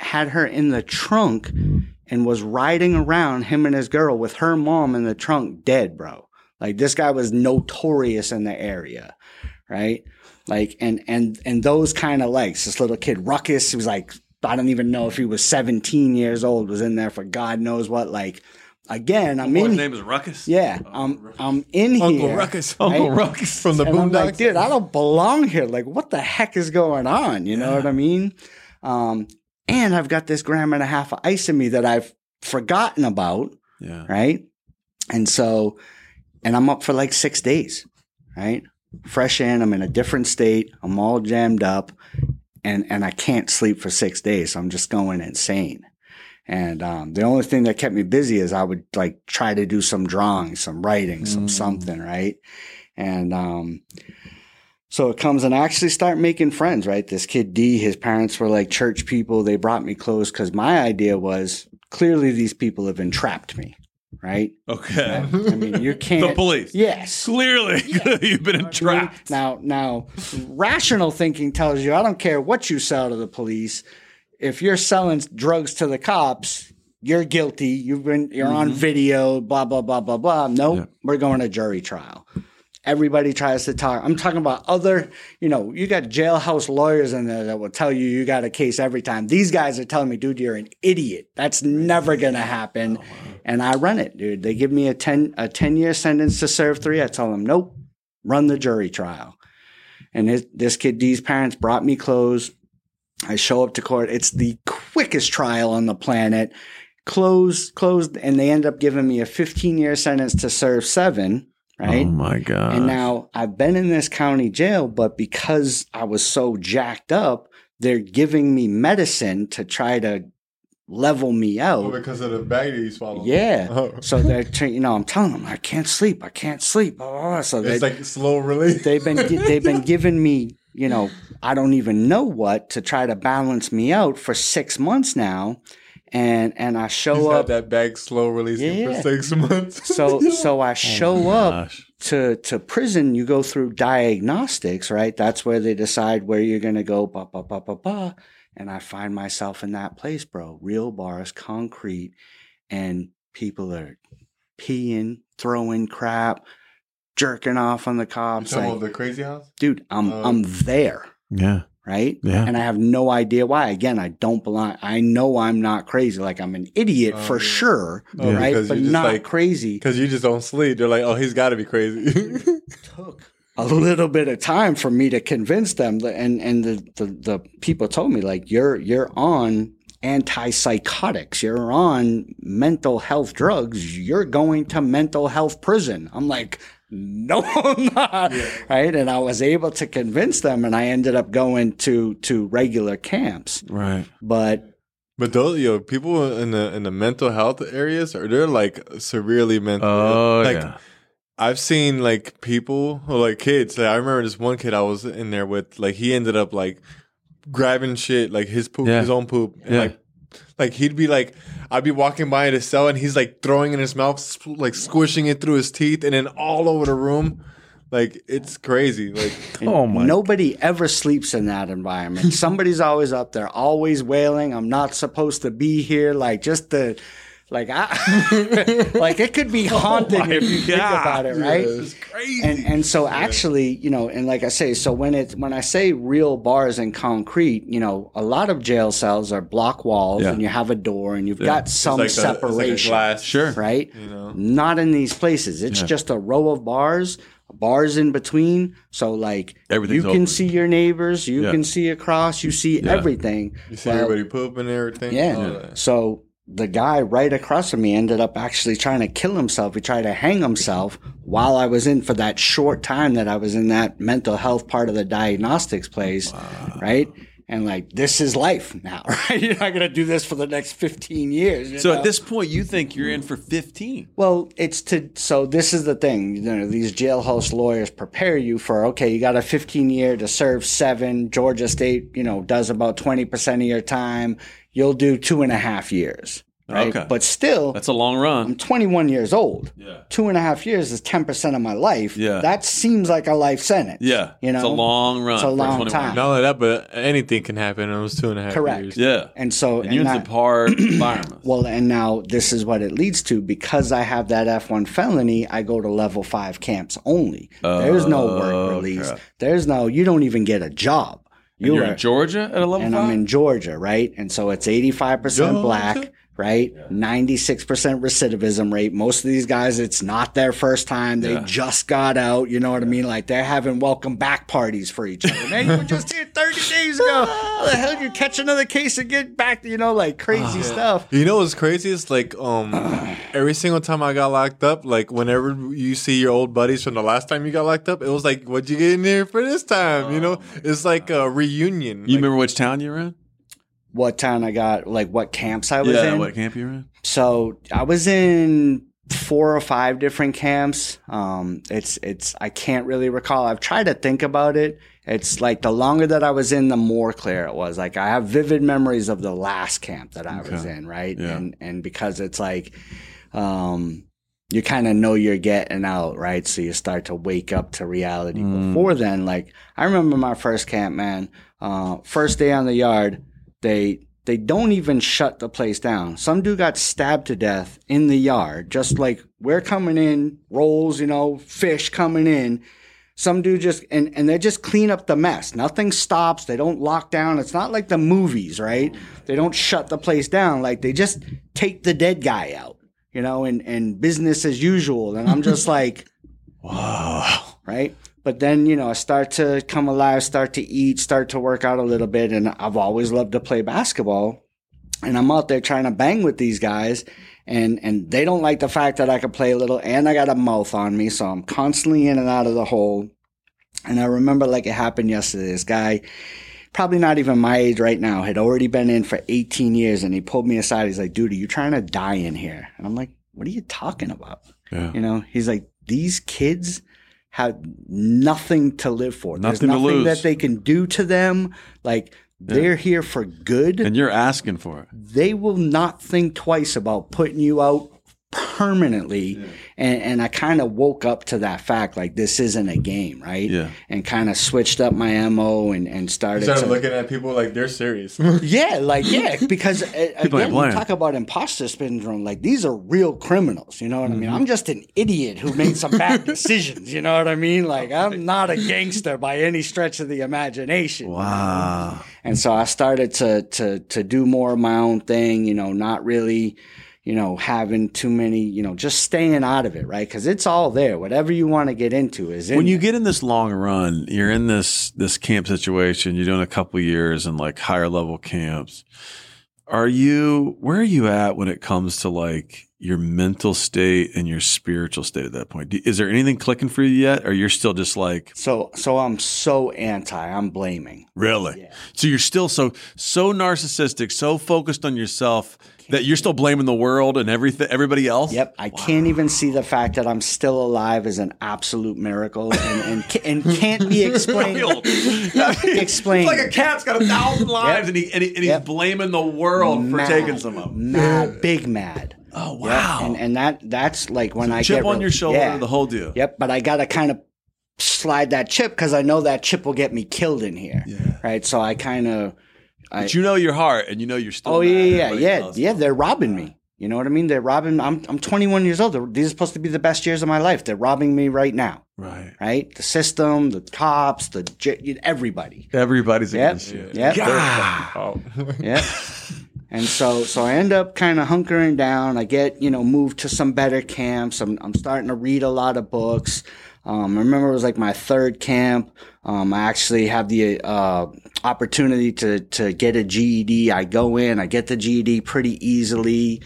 had her in the trunk and was riding around him and his girl with her mom in the trunk dead, bro. Like this guy was notorious in the area, right? Like and and and those kind of legs. This little kid Ruckus, he was like I don't even know if he was 17 years old, was in there for God knows what. Like again, I'm His name is Ruckus. Yeah, I'm I'm in Uncle here. Ruckus, Uncle right? Ruckus. from the and I'm like, Boondocks. dude, I don't belong here. Like, what the heck is going on? You know what I mean? Um, and I've got this gram and a half of ice in me that I've forgotten about, Yeah. right? And so, and I'm up for like six days, right? Fresh in, I'm in a different state, I'm all jammed up, and and I can't sleep for six days. So I'm just going insane. And um, the only thing that kept me busy is I would like try to do some drawing, some writing, some Mm. something, right? And um, so it comes and I actually start making friends, right? This kid D, his parents were like church people. They brought me close because my idea was clearly these people have entrapped me, right? Okay. I mean, you [laughs] can't. the police. Yes. Clearly, [laughs] you've been entrapped. Now, now, rational thinking tells you I don't care what you sell to the police. If you're selling drugs to the cops, you're guilty. You've been you're on mm-hmm. video. Blah blah blah blah blah. Nope, Yeah. we're going to jury trial. Everybody tries to talk. I'm talking about other, you know, you got jailhouse lawyers in there that will tell you you got a case every time. These guys are telling me, dude, you're an idiot. That's never going to happen. Oh, and I run it, dude. They give me a 10, a 10 year sentence to serve three. I tell them, nope, run the jury trial. And this, this kid D's parents brought me clothes. I show up to court. It's the quickest trial on the planet. Closed, closed, and they end up giving me a 15 year sentence to serve seven, right? Oh my god! And now I've been in this county jail, but because I was so jacked up, they're giving me medicine to try to level me out. Oh, because of the bag that you swallowed. Yeah. [laughs] Oh. So they're, tra- you know, I'm telling them I can't sleep. I can't sleep. Oh, blah, blah. So they, It's like slow release. they've been they've been [laughs] giving me, you know, I don't even know what to try to balance me out for six months now, and and I He's show had up. that bag slow releasing Yeah. for six months. So [laughs] so I oh show up to to prison. You go through diagnostics, right? That's where they decide where you're gonna go. Ba ba ba ba ba. And I find myself in that place, bro. Real bars, concrete, and people are peeing, throwing crap, jerking off on the You cops. talking Like, the crazy house? dude, I'm Um, I'm there, Yeah. right? Yeah. And I have no idea why. Again, I don't belong. I know I'm not crazy. Like I'm an idiot Oh, for yeah. sure, Oh, right? But not like- crazy. Because you just don't sleep. They're like, oh, he's got to be crazy. [laughs] Took a little bit of time for me to convince them, that- and and the the, the people told me like you're you're on antipsychotics, you're on mental health drugs, you're going to mental health prison. I'm like. No, I'm not. Right. And I was able to convince them and I ended up going to, to regular camps. Right. But but those, yo, people in the in the mental health areas are they're like severely mental. Oh like, yeah. I've seen like people or like kids. Like, I remember this one kid I was in there with. Like he ended up like grabbing shit, like his poop, Yeah. his own poop. And, Yeah. Like, like he'd be like, I'd be walking by his cell and he's like throwing in his mouth, like squishing it through his teeth, and then all over the room. Like it's crazy. Like [laughs] Oh my. Nobody ever sleeps in that environment. [laughs] Somebody's always up there, always wailing. I'm not supposed to be here. Like just the, like I, [laughs] like it could be [laughs] oh haunting if you think God. about it, right? it's crazy. And and so actually, you know, and like I say, so when it when I say real bars and concrete, you know, a lot of jail cells are block walls, Yeah. and you have a door, and you've got some it's like a- it's like a separation glass. Sure. right? You know. Not in these places. It's Yeah. just a row of bars, bars in between. So like Everything's you can open. see your neighbors, you Yeah. can see across, you see Yeah. everything. You see Well, everybody pooping and everything. Yeah. all that. So the guy right across from me ended up actually trying to kill himself. He tried to hang himself while I was in for that short time that I was in that mental health part of the diagnostics place. Right. And like, this is life now, [laughs] right? You're not going to do this for the next 15 years. So know? at this point, you think you're in for 15. Well, it's to so this is the thing. You know, these jailhouse lawyers prepare you for okay, you got a 15 year to serve seven. Georgia State, you know, does about 20 percent of your time. You'll do two and a half years, right? Okay. But still, That's a long run. I'm 21 years old. Yeah. Two and a half years is 10 percent of my life. Yeah. that seems like a life sentence. Yeah. you know, It's a long run. It's a long time. Not only that, but anything can happen in those two and a half Correct. years. Yeah. And so, And you're in that- the hard environment. Well, and now this is what it leads to because I have that F1 felony, I go to level five camps only. There's no Oh, work release. crap. There's no, you don't even get a job. And You you're are, in Georgia at a level and five? I'm in Georgia, right? And so it's 85% Georgia. black, right? 96% recidivism rate. Most of these guys, it's not their first time. They Yeah. just got out. You know what I mean? Like they're having welcome back parties for each other. Man, you were just here 30 days ago. [laughs] How the hell you catch another case and get back, you know, like crazy stuff. You know what's crazy is like um [clears throat] every single time I got locked up, like whenever you see your old buddies from the last time you got locked up, it was like, what'd you get in there for this time? You know, it's like a reunion. You Like, remember which town you were in? What town I got, like what camps I was yeah, in. what camp you were in? So I was in four or five different camps. Um, it's it's I can't really recall. I've tried to think about it. It's like the longer that I was in, the more clear it was. Like I have vivid memories of the last camp that I was in, right? Yeah. And and because it's like, um, you kind of know you're getting out, right? So you start to wake up to reality. Mm. Before then, like I remember my first camp, man. Uh, first day on the yard, they they don't even shut the place down. Some dude got stabbed to death in the yard, just like we're coming in, rolls, you know, fish coming in. Some dude just and and they just clean up the mess. Nothing stops. They don't lock down. It's not like the movies, right? They don't shut the place down. Like they just take the dead guy out, you know, and and business as usual. And I'm just [laughs] like, Wow. right? But then, you know, I start to come alive, start to eat, start to work out a little bit. And I've always loved to play basketball. And I'm out there trying to bang with these guys. And, and they don't like the fact that I can play a little and I got a mouth on me. So I'm constantly in and out of the hole. And I remember like it happened yesterday. This guy, probably not even my age right now, had already been in for 18 years. And he pulled me aside. He's like, dude, are you trying to die in here? And I'm like, what are you talking about? Yeah. You know, he's like, these kids have nothing to live for. There's Nothing to nothing lose. that they can do to them. Like they're here for good. And you're asking for it. they will not think twice about putting you out permanently. And, and I kind of woke up to that fact, like this isn't a game, right? Yeah. And kind of switched up my mo and, and started, Started to, looking at people like they're serious. [laughs] yeah, like yeah, [laughs] because uh, People again, we talk about imposter syndrome. Like these are real criminals. You know what I mean? Mm-hmm. I'm just an idiot who made some bad [laughs] decisions. You know what I mean? Like I'm not a gangster by any stretch of the imagination. Wow. And so I started to to to do more of my own thing. You know, not really. You know, having too many, you know, just staying out of it, right? Because it's all there. Whatever you want to get into is in When you there. get in this long run, you're in this this camp situation. You're doing a couple years in like higher level camps. Are you where are you at when it comes to like your mental state and your spiritual state at that point? Is there anything clicking for you yet, or you're still just like So, so I'm so anti. I'm blaming. really? So you're still so so narcissistic, so focused on yourself that you're still blaming the world and everything, everybody else. Yep, I can't even see the fact that I'm still alive as an absolute miracle, and and, and can't be [laughs] explained. [laughs] explained. It's like a cat's got a thousand lives, and he and, he, and he's Yep. blaming the world for taking some of them. Mad, big mad. Oh Yep, wow! And and that that's like when I chip get on real- your shoulder, yeah. the whole deal. Yep, but I gotta kind of slide that chip because I know that chip will get me killed in here. Yeah. Right. So I kind of. But you know your heart, and you know you're still. Oh yeah, yeah, yeah, yeah. They're robbing me. You know what I mean? They're robbing. I'm I'm 21 years old. These are supposed to be the best years of my life. They're robbing me right now. Right. Right. The system, the cops, the j- everybody. Everybody's Yep. against you. Yep. God. oh. Yeah. And so, so I end up kind of hunkering down. I get, you know, moved to some better camps. I'm, I'm starting to read a lot of books. Um, I remember it was like my third camp. Um, I actually have the uh, opportunity to to get a GED. I go in, I get the GED pretty easily.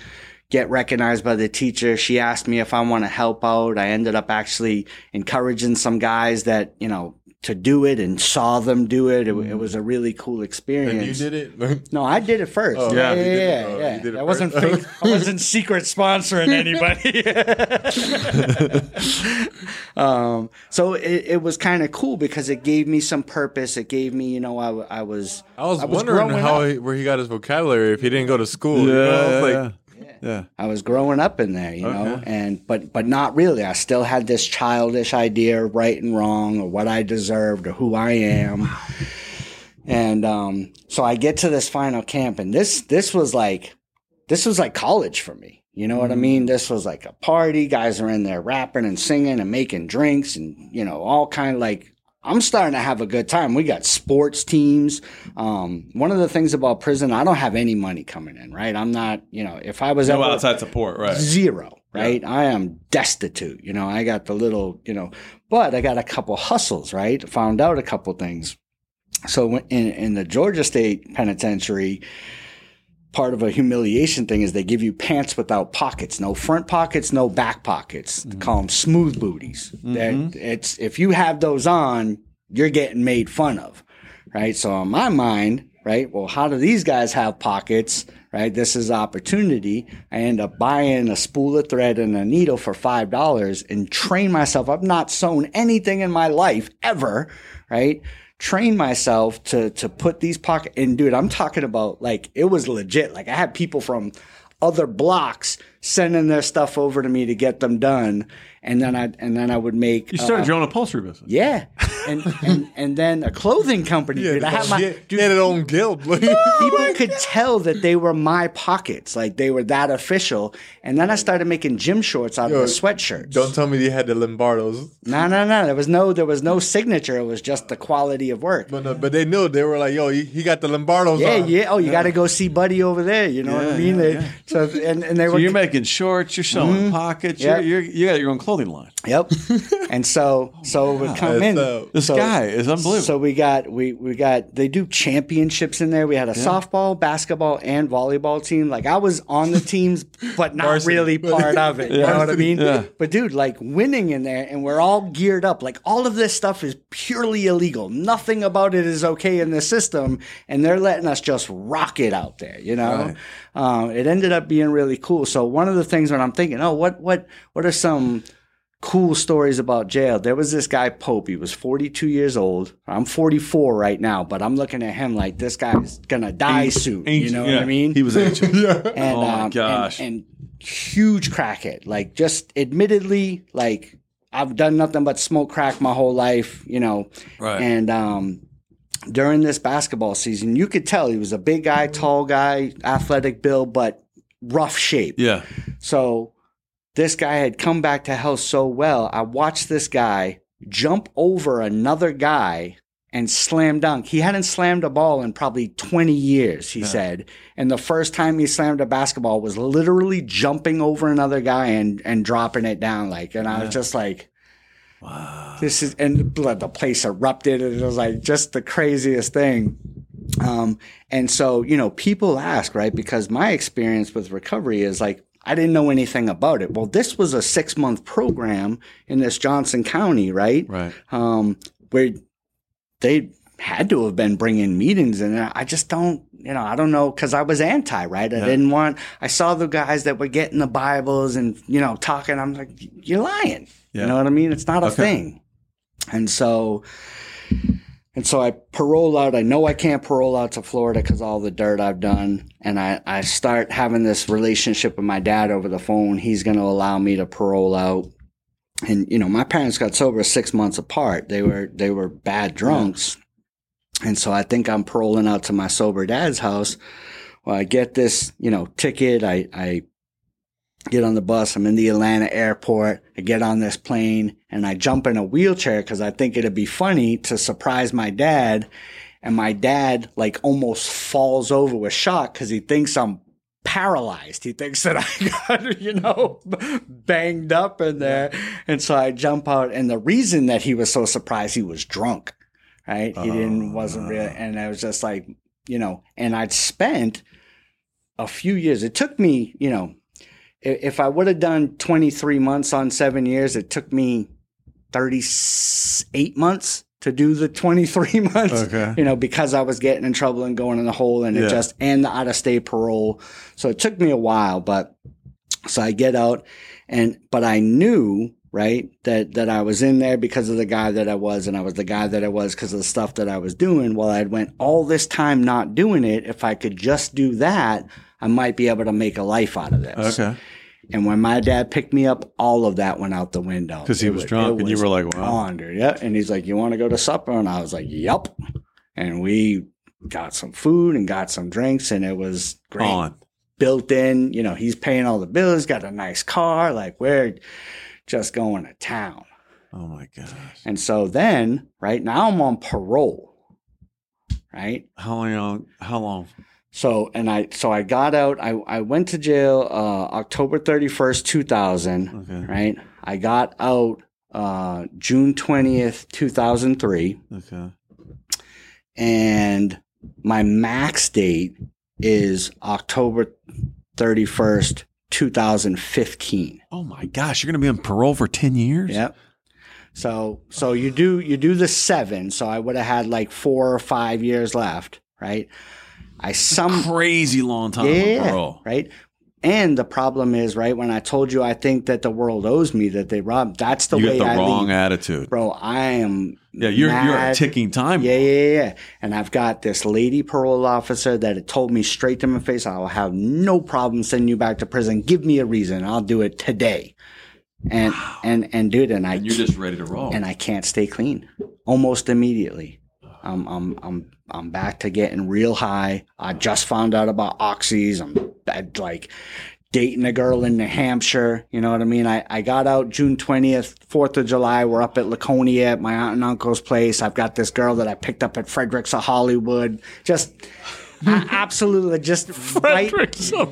Get recognized by the teacher. She asked me if I want to help out. I ended up actually encouraging some guys that you know to do it and saw them do it. It, it was a really cool experience. And you did it? [laughs] No, I did it first. Oh, yeah, yeah, yeah. oh, yeah. it I wasn't fake, I wasn't secret sponsoring anybody. [laughs] um, so it, it was kind of cool because it gave me some purpose. It gave me, you know, I was I was, wondering growing how up. he, where he got his vocabulary if he didn't go to school. Yeah, you know? Yeah, like, yeah. I was growing up in there, you know, and but but not really. I still had this childish idea of right and wrong, or what I deserved, or who I am. [laughs] And um, so I get to this final camp, and this this was like this was like college for me. You know what I mean? This was like a party. Guys are in there rapping and singing and making drinks, and you know all kind of like. I'm starting to have a good time. We got sports teams. Um, one of the things about prison, I don't have any money coming in. Right? I'm not. You know, if I was No ever, outside support, right? zero right i am destitute you know i got the little you know but i got a couple hustles right found out a couple things so in, in the georgia state penitentiary part of a humiliation thing is they give you pants without pockets. No front pockets no back pockets. They mm-hmm. call them smooth booties. That mm-hmm. it's if you have those on you're getting made fun of right? So on my mind right well how do these guys have pockets right? This is opportunity. I end up buying a spool of thread and a needle for five dollars and train myself. I've not sewn anything in my life ever right train myself to to put these pocket and dude i'm talking about like it was legit. Like i had people from other blocks sending their stuff over to me to get them done and then i and then i would make You started uh, your own upholstery business. yeah. and, and and then a clothing company. Yeah, dude. I had my dude, had own guild. [laughs] People could tell that they were my pockets, like they were that official. And then I started making gym shorts out Yo, of the sweatshirts. don't tell me you had the Lombardos. No, no, no. There was no, there was no signature. It was just the quality of work. But no, but they knew they were like, yo, he, he got the Lombardos. Yeah, on. yeah. Oh, you got to go see Buddy over there. You know what I mean? yeah, They- yeah. So and and they So were making shorts, you're selling pockets, Yep. you're, you're, you got your own clothing line. Yep. [laughs] and so so it would come That's, in. uh, This So- guy is unbelievable. So we got we we got they do championships in there. We had a softball, basketball, and volleyball team. Like I was on the teams, but not Varsity. really [laughs] part of it. You know what I mean? Yeah. But dude, like winning in there, and we're all geared up. Like all of this stuff is purely illegal. Nothing about it is okay in the system, and they're letting us just rock it out there. You know, Right. um, it ended up being really cool. So one of the things when I'm thinking, oh, what what what are some cool stories about jail. There was this guy Pope. He was 42 years old. I'm 44 right now, but I'm looking at him like this guy's gonna die soon. you Ancient- know what I mean? He was [laughs] ancient. [laughs] and, Oh my um, and- gosh. And, huge crackhead. Like just admittedly, like I've done nothing but smoke crack my whole life, you know. Right. And um during this basketball season, you could tell he was a big guy, tall guy, athletic build, but rough shape. yeah. So this guy had come back to health so well. I watched this guy jump over another guy and slam dunk. He hadn't slammed a ball in probably 20 years, he said. And the first time he slammed a basketball was literally jumping over another guy and, and dropping it down. Like, and I was just like, Wow. this is and the the place erupted and it was like just the craziest thing um and so you know people ask right because my experience with recovery is like i didn't know anything about it well this was a six month program in this johnson county right Right. um where they had to have been bringing meetings and i just don't you know i don't know because i was anti right i Yeah. didn't want i saw the guys that were getting the bibles and you know talking i'm like you're lying Yeah. you know what i mean it's not a Okay. thing and so and so i parole out i know i can't parole out to florida because all the dirt i've done. And i i start having this relationship with my dad over the phone. He's going to allow me to parole out. And you know my parents got sober six months apart. They were they were bad drunks. And so i think i'm paroling out to my sober dad's house. Well i get this you know ticket. I i get on the bus i'm in the atlanta airport i get on this plane and i jump in a wheelchair because i think it'd be funny to surprise my dad and my dad like almost falls over with shock because he thinks i'm paralyzed. He thinks that [laughs] I got, you know, banged up in there. And so I jump out. And the reason that he was so surprised, he was drunk, right? He didn't, oh, wasn't real. And I was just like, you know, and I'd spent a few years. It took me, you know, if I would have done 23 months on seven years, it took me 38 months to do the 23 [laughs] months Okay. you know, because I was getting in trouble and going in the hole and Yeah. it just, and the out of state parole. So it took me a while, but so I get out and, but I knew, right, that, that I was in there because of the guy that I was and I was the guy that I was because of the stuff that I was doing. Well, I'd went all this time not doing it. If I could just do that, I might be able to make a life out of this. Okay. And when my dad picked me up, all of that went out the window because he It was drunk and you were like, wow. Yeah. And he's like, "You want to go to supper?" And I was like, "Yup." And we got some food and got some drinks, and it was great. On. Built in, you know, he's paying all the bills, got a nice car. Like we're just going to town. Oh my gosh. And so then, right now, I'm on parole. Right. How long? How long? So and I so I got out. I I went to jail uh, October thirty first, two thousand. Okay. Right. I got out uh, June twentieth, two thousand three, Okay. and my max date is October thirty first, two thousand fifteen. Oh my gosh, you're going to be on parole for 10 years? Yep. So so you do you do the seven. So I would have had like four or five years left. Right. I some Crazy long time yeah, on right. And the problem is, right, when I told you I think that the world owes me that they robbed, that's the You way got the I wrong attitude. Bro, I am Yeah, you're you're a ticking time. Yeah, yeah, yeah. And I've got this lady parole officer that had told me straight to my face, I'll have no problem sending you back to prison. Give me a reason. I'll do it today. And and and dude, and I And you're just ready to roll. and I can't stay clean. almost immediately. I'm I'm I'm I'm back to getting real high. I just found out about oxys. I'm like dating a girl in New Hampshire. You know what I mean? I, I got out June 20th, 4th of July. We're up at Laconia at my aunt and uncle's place. I've got this girl that I picked up at Fredericks of Hollywood. Just absolutely just right,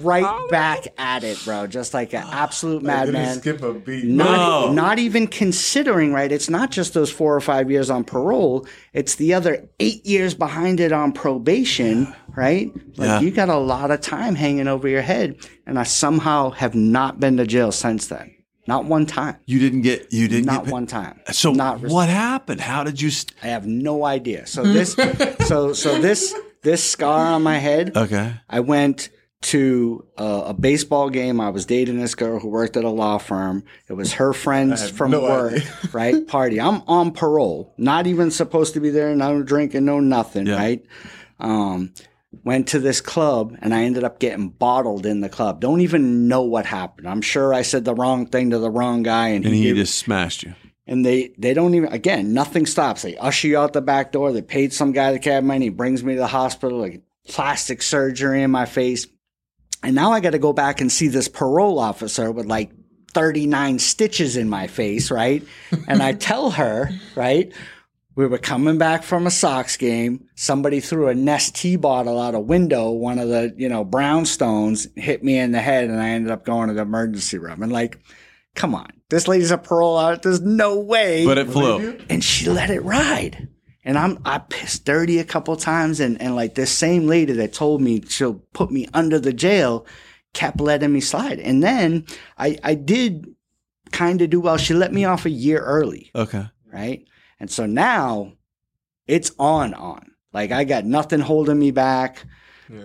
right back at it, bro. Just like an absolute madman. skip a beat. Not, No. not even considering, right? It's not just those four or five years on parole. It's the other eight years behind it on probation, right? Like Yeah. you got a lot of time hanging over your head. And I somehow have not been to jail since then. Not one time. You didn't get. You didn't Not get. one time. So not what happened? How did you? St- I have no idea. So this, [laughs] so so this this scar on my head. okay. I went to a, a baseball game. I was dating this girl who worked at a law firm. It was her friends from no work, idea. [laughs] right? Party. I'm on parole, not even supposed to be there. No drinking, no nothing, Yeah. right? Um, went to this club and I ended up getting bottled in the club. Don't even know what happened. I'm sure I said the wrong thing to the wrong guy, and, And he gave- just smashed you. And they they don't even again nothing stops. They usher you out the back door. They paid some guy the cab money. He brings me to the hospital. Like plastic surgery in my face, and now I got to go back and see this parole officer with like. 39 stitches in my face, right? And I [laughs] tell her, right? We were coming back from a Sox game. Somebody threw a Nestea bottle out a window, one of the, you know, brownstones hit me in the head, and I ended up going to the emergency room. And like, come on, this lady's a parole out. There's no way. But it flew. and she let it ride. And I'm I pissed dirty a couple times, and and like this same lady that told me she'll put me under the jail kept letting me slide. And then I I did kind of do well. She let me off a year early Okay. right? And so now it's on on. Like I got nothing holding me back.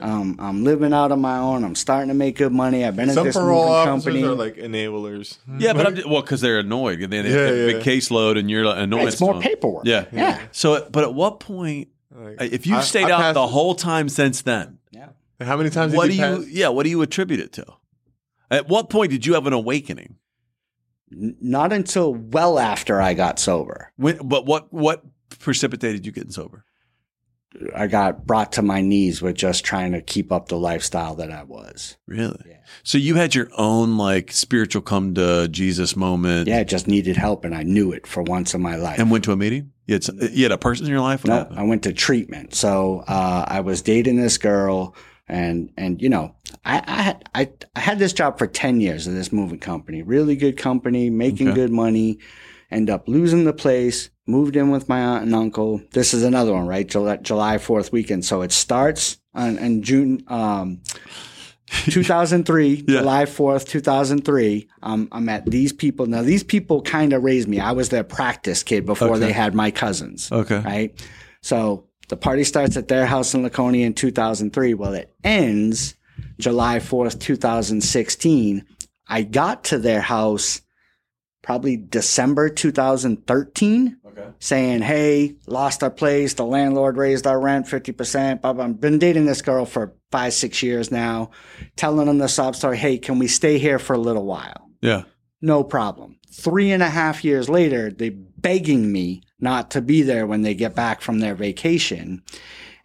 Um, I'm living out on my own. I'm starting to make good money. I've been at Some this parole officers company. are like enablers. Yeah, but I'm just, well because they're annoyed. They, they Yeah, have a yeah. big caseload, and you're annoyed. it's more paperwork. Yeah. Yeah. So, but at what point, Like, if you've I- stayed I out the whole time since then, Yeah. how many times what did do you you? Yeah, what do you attribute it to? At what point did you have an awakening? N- Not until well after I got sober. When, but what what precipitated you getting sober? I got brought to my knees with just trying to keep up the lifestyle that I was. Really? Yeah. So you had your own like spiritual come to Jesus moment. Yeah, I just needed help and I knew it for once in my life. And went to a meeting. You had, you had a person in your life. No? I went to treatment. So uh, I was dating this girl, and and you know, I I had, I, I had this job for ten years at this moving company, really good company, making Okay. good money. End up losing the place. Moved in with my aunt and uncle. This is another one, right? July, July Fourth weekend. So it starts on, in June. Um, [laughs] 2003, Yeah. July 4th, 2003. Um, I'm at these people. Now, these people kind of raised me. I was their practice kid before Okay. they had my cousins okay. right? So the party starts at their house in Laconia in 2003. Well, it ends July 4th, 2016. I got to their house probably December 2013 Okay. saying, Hey, lost our place. The landlord raised our rent 50%. Blah, blah. I've been dating this girl for five, six years now, telling them the sob story. Hey, can we stay here for a little while? Yeah. No problem. Three and a half years later, they begging me not to be there when they get back from their vacation.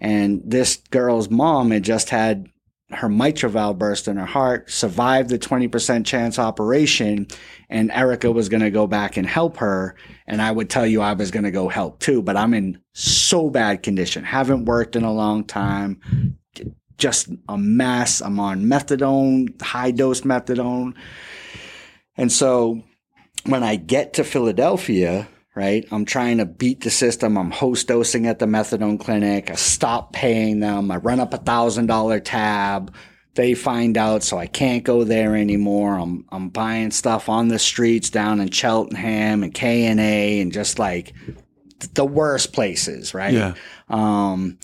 And this girl's mom had just had her mitral valve burst in her heart, survived the 20% chance operation, and Erica was going to go back and help her. And I would tell you I was going to go help too, but I'm in so bad condition. Haven't worked in a long time. Just a mess. I'm on methadone, high dose methadone. And so when I get to Philadelphia, right, I'm trying to beat the system. I'm host dosing at the methadone clinic. I stop paying them. I run up a thousand dollar tab. They find out, so I can't go there anymore. I'm I'm buying stuff on the streets down in Cheltenham and K and A and just like the worst places, right? Yeah. Um,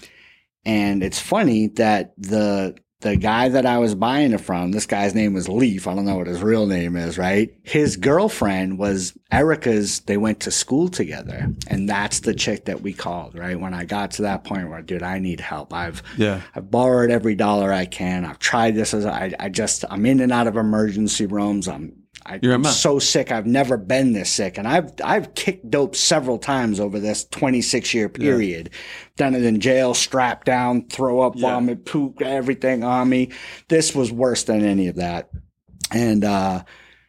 and it's funny that the the guy that I was buying it from, this guy's name was Leaf. I don't know what his real name is, right? His girlfriend was Erica's. They went to school together, and that's the chick that we called, right? When I got to that point where, dude, I need help. I've Yeah. I've borrowed every dollar I can. I've tried this as I, I just I'm in and out of emergency rooms. I'm I, You're a I'm so sick. I've never been this sick, and I've I've kicked dope several times over this 26 year period. Done it in jail, strapped down, throw up, Yeah. vomit, poop, everything on me. This was worse than any of that. And uh,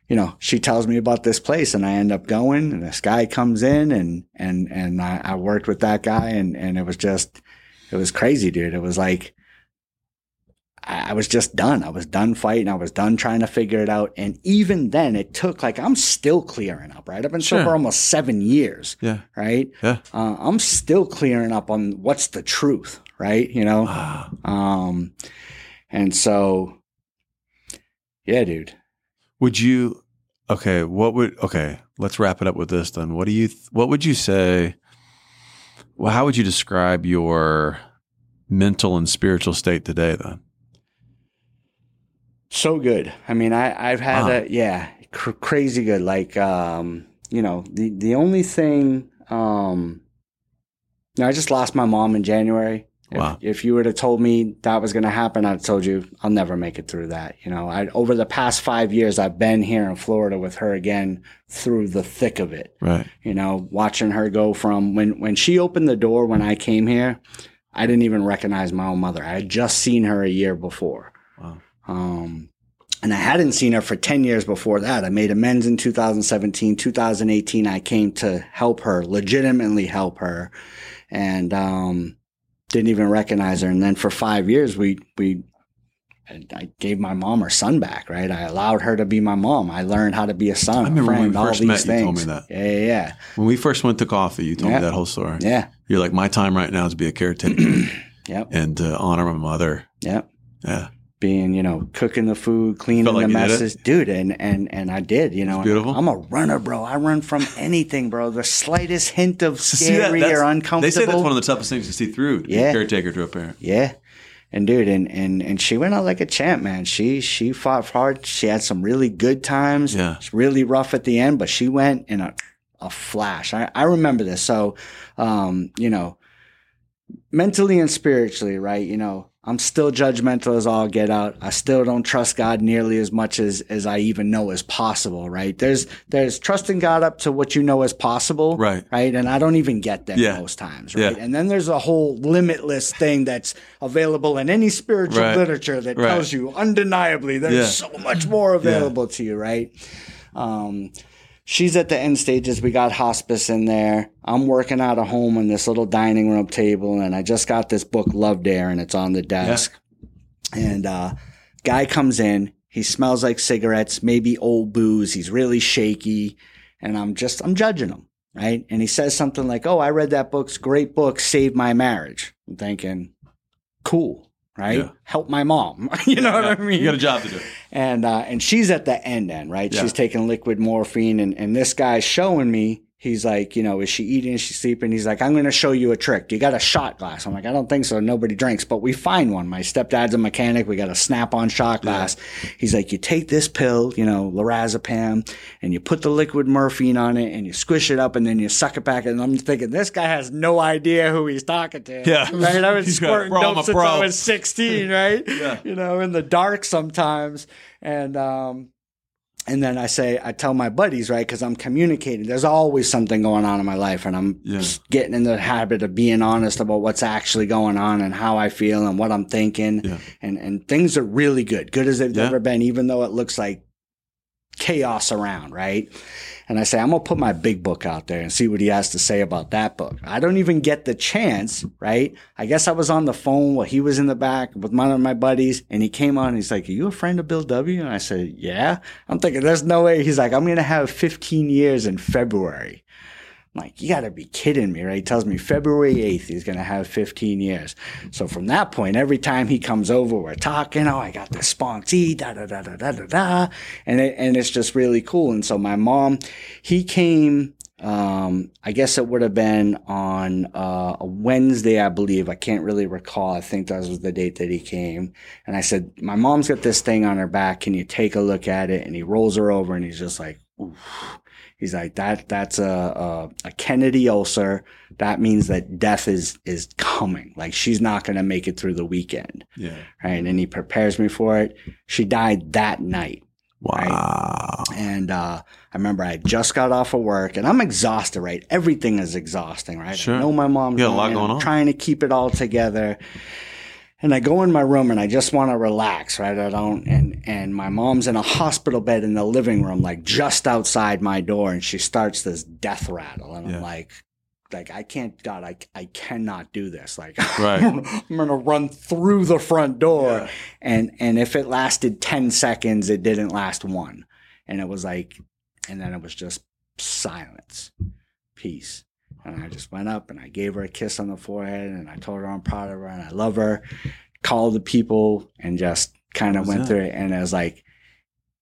you know, she tells me about this place, and I end up going. And this guy comes in, and and and I, I worked with that guy, and and it was just, it was crazy, dude. It was like. I was just done. I was done fighting. I was done trying to figure it out. And even then, it took like I'm still clearing up. Right, I've been Sure. sober almost seven years. Yeah. Right, Yeah. uh, I'm still clearing up on what's the truth. Right, you know. Ah. Um, and so, yeah, dude. Would you? Okay. What would? Okay. Let's wrap it up with this then. What do you? What would you say? Well, how would you describe your mental and spiritual state today then? So good. I mean, I I've had Wow. a yeah, cr- crazy good. Like um, you know, the the only thing um, you know, I just lost my mom in January. If, Wow. if you would have told me that was going to happen, I'd have told you I'll never make it through that. You know, I over the past five years, I've been here in Florida with her again through the thick of it. Right. you know, watching her go from when when she opened the door when I came here, I didn't even recognize my own mother. I had just seen her a year before. Wow. Um and I hadn't seen her for 10 years before that. I made amends in 2017. 2018, I came to help her, legitimately help her, and um, didn't even recognize her. And then for five years, we, we, I I gave my mom her son back, right? I allowed her to be my mom. I learned how to be a son, I remember a when we friend, first these met, you things. told me that. Yeah, yeah, yeah. When we first went to coffee, you told Yeah. me that whole story. Yeah. You're like, my time right now is to be a caretaker [clears throat] Yep. and uh, honor my mother. Yep. Yeah. Being, you know, cooking the food, cleaning like the you did it? messes, dude, and and and I did, you know. beautiful. I'm a runner, bro. I run from [laughs] anything, bro. The slightest hint of [laughs] See that? scary or uncomfortable. They say that's one of the toughest things to see through. Yeah. caretaker to a parent. Yeah. And dude, and, and and she went out like a champ, man. She she fought hard. She had some really good times. Yeah. It's really rough at the end, but she went in a a flash. I, I remember this. So um, you know, mentally and spiritually, right? You know, I'm still judgmental as all get out. I still don't trust God nearly as much as as I even know is possible, right? There's there's trusting God up to what you know is possible, Right. Right, and I don't even get there Yeah. most times, right? Yeah. And then there's a whole limitless thing that's available in any spiritual Right. literature that Right. tells you undeniably there's Yeah. so much more available to you, right? Um, she's at the end stages. We got hospice in there. I'm working out of home on this little dining room table, and I just got this book, Love Dare, and it's on the desk. And uh, guy comes in. He smells like cigarettes, maybe old booze. He's really shaky, and I'm just I'm judging him, right? And he says something like, "Oh, I read that book. It's great book. Saved my marriage." I'm thinking, cool, right? Yeah. Help my mom. [laughs] you know what I mean? You got a job to do. and uh, and she's at the end end, right? Yeah. She's taking liquid morphine, and and this guy's showing me. He's like, you know, is she eating? Is she sleeping? He's like, I'm going to show you a trick. You got a shot glass. I'm like, I don't think so. Nobody drinks, but we find one. My stepdad's a mechanic. We got a snap-on shot glass. He's like, you take this pill, you know, lorazepam, and you put the liquid morphine on it, and you squish it up, and then you suck it back. And I'm thinking, this guy has no idea who he's talking to. Yeah. [laughs] right. I was [laughs] squirting "Bro, I'm dope since pro." I was 16, right? [laughs] Yeah. You know, in the dark sometimes. And, um, and then I say, I tell my buddies, right? Cause I'm communicating. There's always something going on in my life and I'm Yeah. getting in the habit of being honest about what's actually going on and how I feel and what I'm thinking. Yeah. And, and things are really good. Good as they've Yeah. ever been, even though it looks like chaos around, right? And I say, I'm going to put my big book out there and see what he has to say about that book. I don't even get the chance, right? I guess I was on the phone while he was in the back with one of my buddies and he came on he's like, Are you a friend of Bill W? And I said, Yeah. I'm thinking, There's no way. He's like, I'm going to have 15 years in February. I'm like, you gotta be kidding me, right? He tells me February 8th, he's gonna have 15 years. So from that point, every time he comes over, we're talking, oh, I got this sponsee, da da da da da da da. And it, and it's just really cool. And so my mom, he came, um, I guess it would have been on uh, a Wednesday, I believe. I can't really recall. I think that was the date that he came. And I said, My mom's got this thing on her back. Can you take a look at it? And he rolls her over and he's just like, Oof. He's like that. That's a, a a Kennedy ulcer. That means that death is is coming. Like she's not going to make it through the weekend, Yeah. right? And he prepares me for it. She died that night. Wow. And uh, I remember I just got off of work and I'm exhausted, right? Everything is exhausting, right? Sure. I know my mom's You got a lot going I'm on. trying to keep it all together. And I go in my room and I just want to relax, right? I don't, and, and my mom's in a hospital bed in the living room, like just outside my door. And she starts this death rattle. And Yeah. I'm like, like, I can't, God, I, I cannot do this. Like, [laughs] Right. I'm going to run through the front door. Yeah. And, and if it lasted 10 seconds, it didn't last one. And it was like, and then it was just silence, peace. And I just went up and I gave her a kiss on the forehead and I told her I'm proud of her and I love her. Called the people and just kind of went that? through it. And I was like,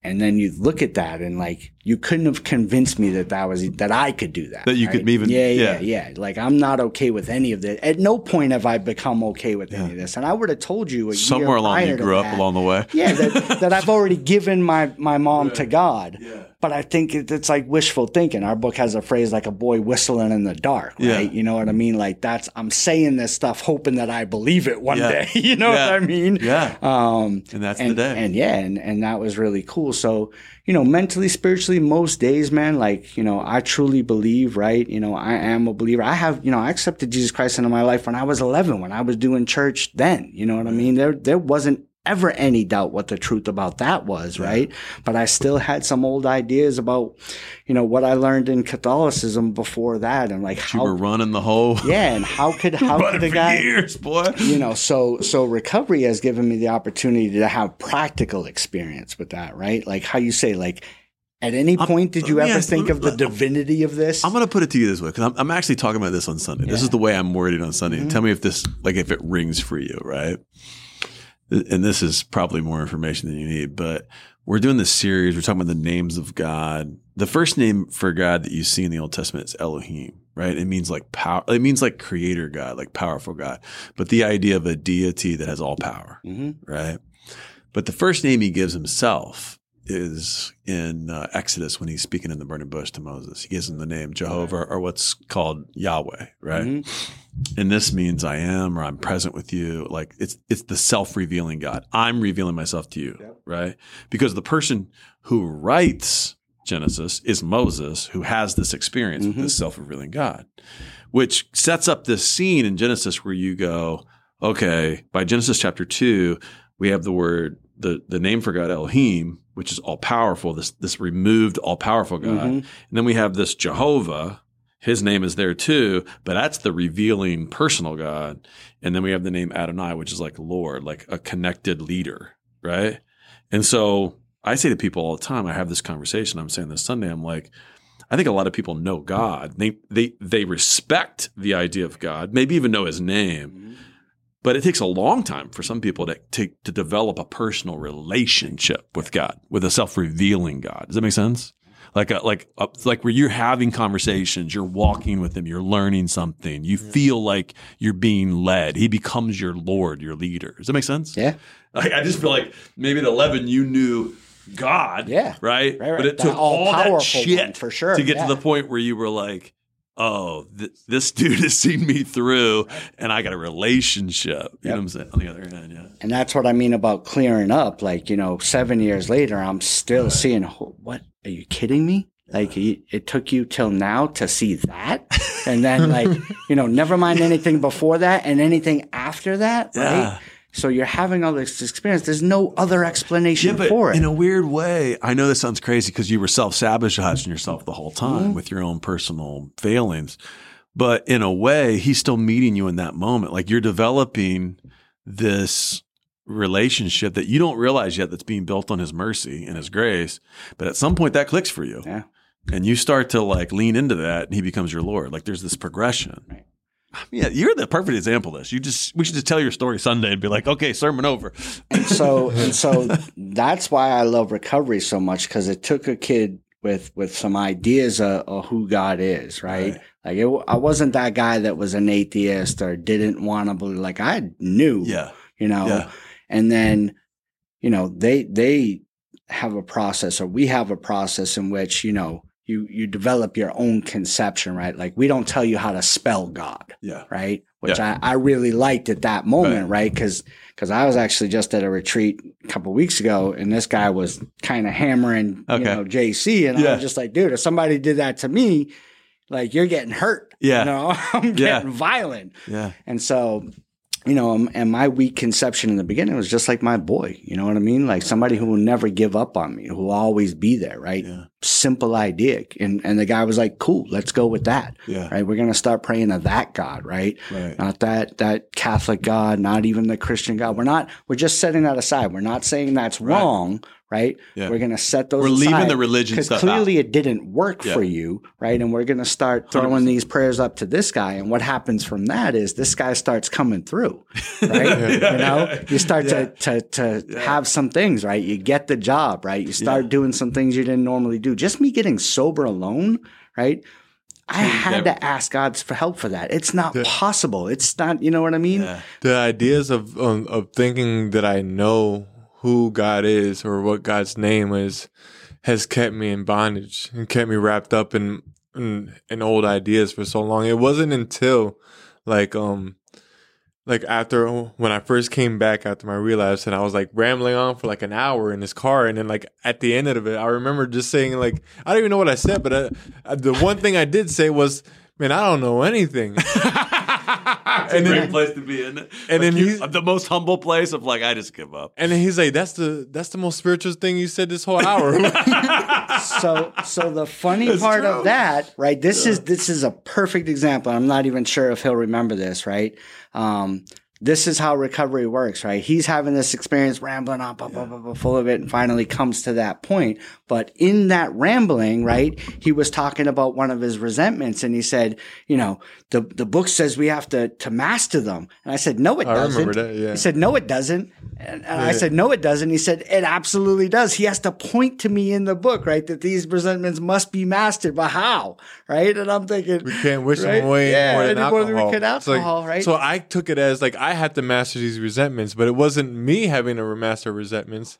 and then you look at that and like you couldn't have convinced me that that was that I could do that. That you could even- yeah, yeah. yeah, yeah. Like I'm not okay with any of this. At no point have I become okay with any of this. And I would have told you Somewhere along you grew up that, along the way. yeah, that, that I've already given my my mom to God. Yeah. But I think it's like wishful thinking. Our book has a phrase like a boy whistling in the dark, right? Yeah. You know what I mean? Like that's I'm saying this stuff hoping that I believe it one Yeah. day. [laughs] you know Yeah. what I mean? Yeah. Um, And that's and, the day. And yeah, and, and that was really cool. So, you know, mentally, spiritually, most days, man, like, you know, I truly believe, right? You know, I am a believer. I have, you know, I accepted Jesus Christ into my life when I was 11, when I was doing church then. You know what I mean? There, there wasn't ever any doubt what the truth about that was, right? But I still had some old ideas about, you know, what I learned in Catholicism before that and like You how, were running the whole [laughs] yeah, and how could, how could the guy, years, boy. you know so so recovery has given me the opportunity to have practical experience with that right like how you say like at any point did you ever think of the divinity of this I'm going to put it to you this way because I'm, I'm actually talking about this on Sunday. This is the way I'm wording on Sunday. Mm-hmm. Tell me if this, like, if it rings for you, right? And this is probably more information than you need, but we're doing this series. We're talking about the names of God. The first name for God that you see in the Old Testament is Elohim, right? It means like power. It means like creator God, like powerful God. But the idea of a deity that has all power, Mhm. right? But the first name he gives himself is in uh, Exodus when he's speaking in the burning bush to Moses. He gives him the name Jehovah or what's called Yahweh, right? Mhm. And this means I am or I'm present with you. Like it's it's the self-revealing God. I'm revealing myself to you, Yep. right? Because the person who writes Genesis is Moses, who has this experience with this self-revealing God, which sets up this scene in Genesis where you go, okay, by Genesis chapter two, we have the word the the name for God Elohim, which is all powerful. This this removed all powerful God, Mhm. and then we have this Jehovah. His name is there too, but that's the revealing personal God. And then we have the name Adonai, which is like Lord, like a connected leader, right? And so I say to people all the time, I have this conversation. I'm saying this Sunday, I'm like, I think a lot of people know God. They they they respect the idea of God, maybe even know his name. But it takes a long time for some people to, to to develop a personal relationship with God, with a self-revealing God. Does that make sense? Like a, like a, like where you're having conversations, you're walking with him, you're learning something, you feel like you're being led. He becomes your Lord, your leader. Does that make sense? yeah Like, I just feel like maybe at 11 you knew God, Yeah. right? Right, right. But it That took all that shit for sure, to get yeah. to the point where you were like, oh, th- this dude has seen me through, and I got a relationship. You know what I'm saying? On the other hand, yeah. and that's what i mean about clearing up like you know seven years later i'm still seeing what are you kidding me like it took you till now to see that and then like [laughs] you know never mind anything before that and anything after that Yeah. So you're having all this experience there's no other explanation Yeah, for it in a weird way, I know this sounds crazy because you were self sabotaging yourself the whole time Mm-hmm. with your own personal failings. But in a way, he's still meeting you in that moment. Like you're developing this relationship that you don't realize yet that's being built on his mercy and his grace. But at some point, that clicks for you. Yeah. And you start to like lean into that and he becomes your Lord. Like there's this progression. Right. [laughs] Yeah, you're the perfect example of this. You just we should just tell your story Sunday and be like, okay, sermon over. And so [laughs] and so that's why I love recovery so much because it took a kid with with some ideas of, of who God is, right? Right. Like it, I wasn't that guy that was an atheist or didn't want to believe. Like I knew, Yeah. you know. Yeah. And then, you know, they they have a process or we have a process in which you know you you develop your own conception, right? Like we don't tell you how to spell God, Yeah. right? Which I, I really liked at that moment, right? Because because I was actually just at a retreat a couple weeks ago, and this guy was kind of hammering, Okay. you know, JC, and I was just like, dude, if somebody did that to me, like you're getting hurt, Yeah. you know, [laughs] I'm Yeah. getting violent, Yeah. and so, you know, and my weak conception in the beginning was just like my boy. You know what I mean? Like somebody who will never give up on me, who will always be there, right? Yeah. Simple idea. And and the guy was like, cool, let's go with that. Yeah. Right. We're gonna start praying to that God, right? Right. Not that that Catholic God, not even the Christian God. We're not we're just setting that aside. We're not saying that's wrong, right? Yeah. We're gonna set those We're leaving the religion because clearly it didn't work Yeah. for you, right? And we're gonna start throwing 100%. these prayers up to this guy. And what happens from that is this guy starts coming through, [laughs] right? You know, you start to to to have some things, right? You get the job, right? You start doing some things you didn't normally do. Just me getting sober alone, right? I had to ask God for help for that. It's not possible. It's not, you know what I mean? Yeah. the ideas of um, of thinking that I know who God is or what God's name is has kept me in bondage and kept me wrapped up in in, in old ideas for so long. It wasn't until like um like after uh, when I first came back after my relapse and I was like rambling on for like an hour in his car and then like at the end of it I remember just saying like I don't even know what I said but I, I- the one thing I did say was man I don't know anything. [laughs] And great place to be in and then Like, you- he's- the most humble place of like, I just give up. And then he's like, "That's the that's the most spiritual thing you said this whole hour." [laughs] so so the funny part of that right this is this is a perfect example i'm not even sure if he'll remember this right um this is how recovery works, right? He's having this experience rambling on, blah, blah, blah, blah, full of it, and finally comes to that point. But in that rambling, right, he was talking about one of his resentments, and he said, you know, the the book says we have to to master them, and I said, no, it I doesn't. remember that, yeah. He said, no, it doesn't, and, and I said, no, it doesn't. He said, it absolutely does. He has to point to me in the book, right, that these resentments must be mastered, but how, right? And I'm thinking, we can't wish Right? them away Yeah, more than more than we alcohol. like- alcohol, right? So I took it as like I had to master these resentments, but it wasn't me having to master resentments.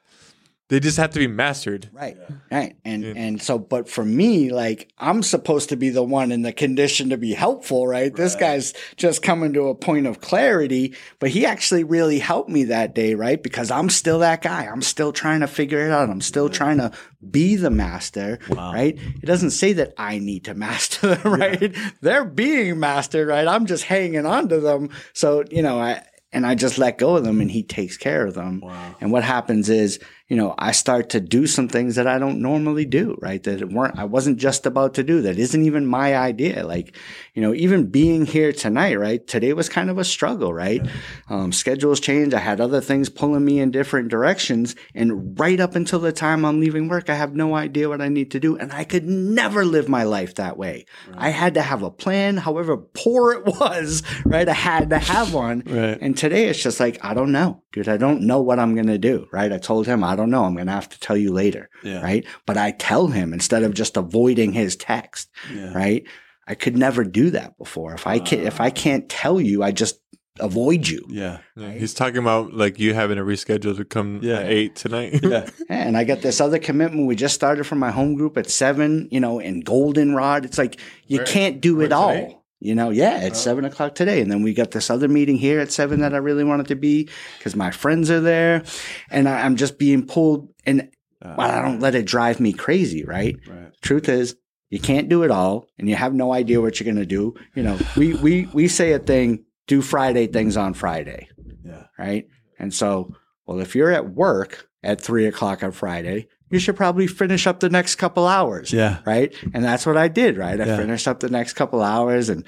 They just have to be mastered. Right. Right. And and so but for me, like I'm supposed to be the one in the condition to be helpful, right? This guy's just coming to a point of clarity, but he actually really helped me that day, right? Because I'm still that guy. I'm still trying to figure it out. I'm still trying to be the master, right? It doesn't say that I need to [laughs] master them, right? They're being mastered, right? I'm just hanging on to them. So, you know, I and I just let go of them and he takes care of them. And what happens is, you know, I start to do some things that I don't normally do, right? That weren't, I wasn't just about to do. That isn't even my idea. Like, you know, even being here tonight, right? Today was kind of a struggle, right? Um, schedules change. I had other things pulling me in different directions. And right up until the time I'm leaving work, I have no idea what I need to do. And I could never live my life that way. I had to have a plan, however poor it was, right? I had to have one. Right. And today it's just like, I don't know, dude. I don't know what I'm going to do, right? I told him, I don't know. I'm going to have to tell you later, Yeah. right? But I tell him instead of just avoiding his text, Yeah. right? I could never do that before. If I can, if I ah. can't tell you, I just avoid you. Yeah. Yeah, He's talking about like you having a reschedule to come Yeah. at eight tonight. [laughs] Yeah. And I got this other commitment. We just started from my home group at seven, you know, in Goldenrod. It's like you Where- can't do it where all. You know, yeah, it's seven o'clock today. And then we got this other meeting here at seven that I really wanted to be because my friends are there. And I, I'm just being pulled and Uh, but I don't let it drive me crazy, right? Right. Truth is, you can't do it all and you have no idea what you're going to do. You know, we, we, we say a thing, do Friday things on Friday Yeah. right? And so, well, if you're at work at three o'clock on Friday, you should probably finish up the next couple hours. Yeah. Right. And that's what I did, right? I Yeah. finished up the next couple hours and,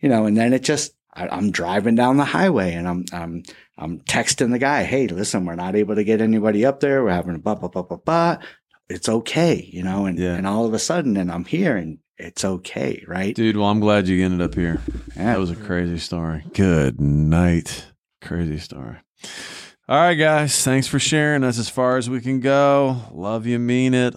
you know, and then it just, I, I'm driving down the highway and I'm, I'm, I'm texting the guy, Hey, listen, we're not able to get anybody up there. We're having a ba, ba, ba, ba, ba. It's okay, you know, and, Yeah. and all of a sudden, and I'm here and it's okay. Right. Dude, well, I'm glad you ended up here. Yeah. That was a crazy story. Good night. Crazy story. All right, guys. Thanks for sharing. That's as far as we can go. Love you, mean it.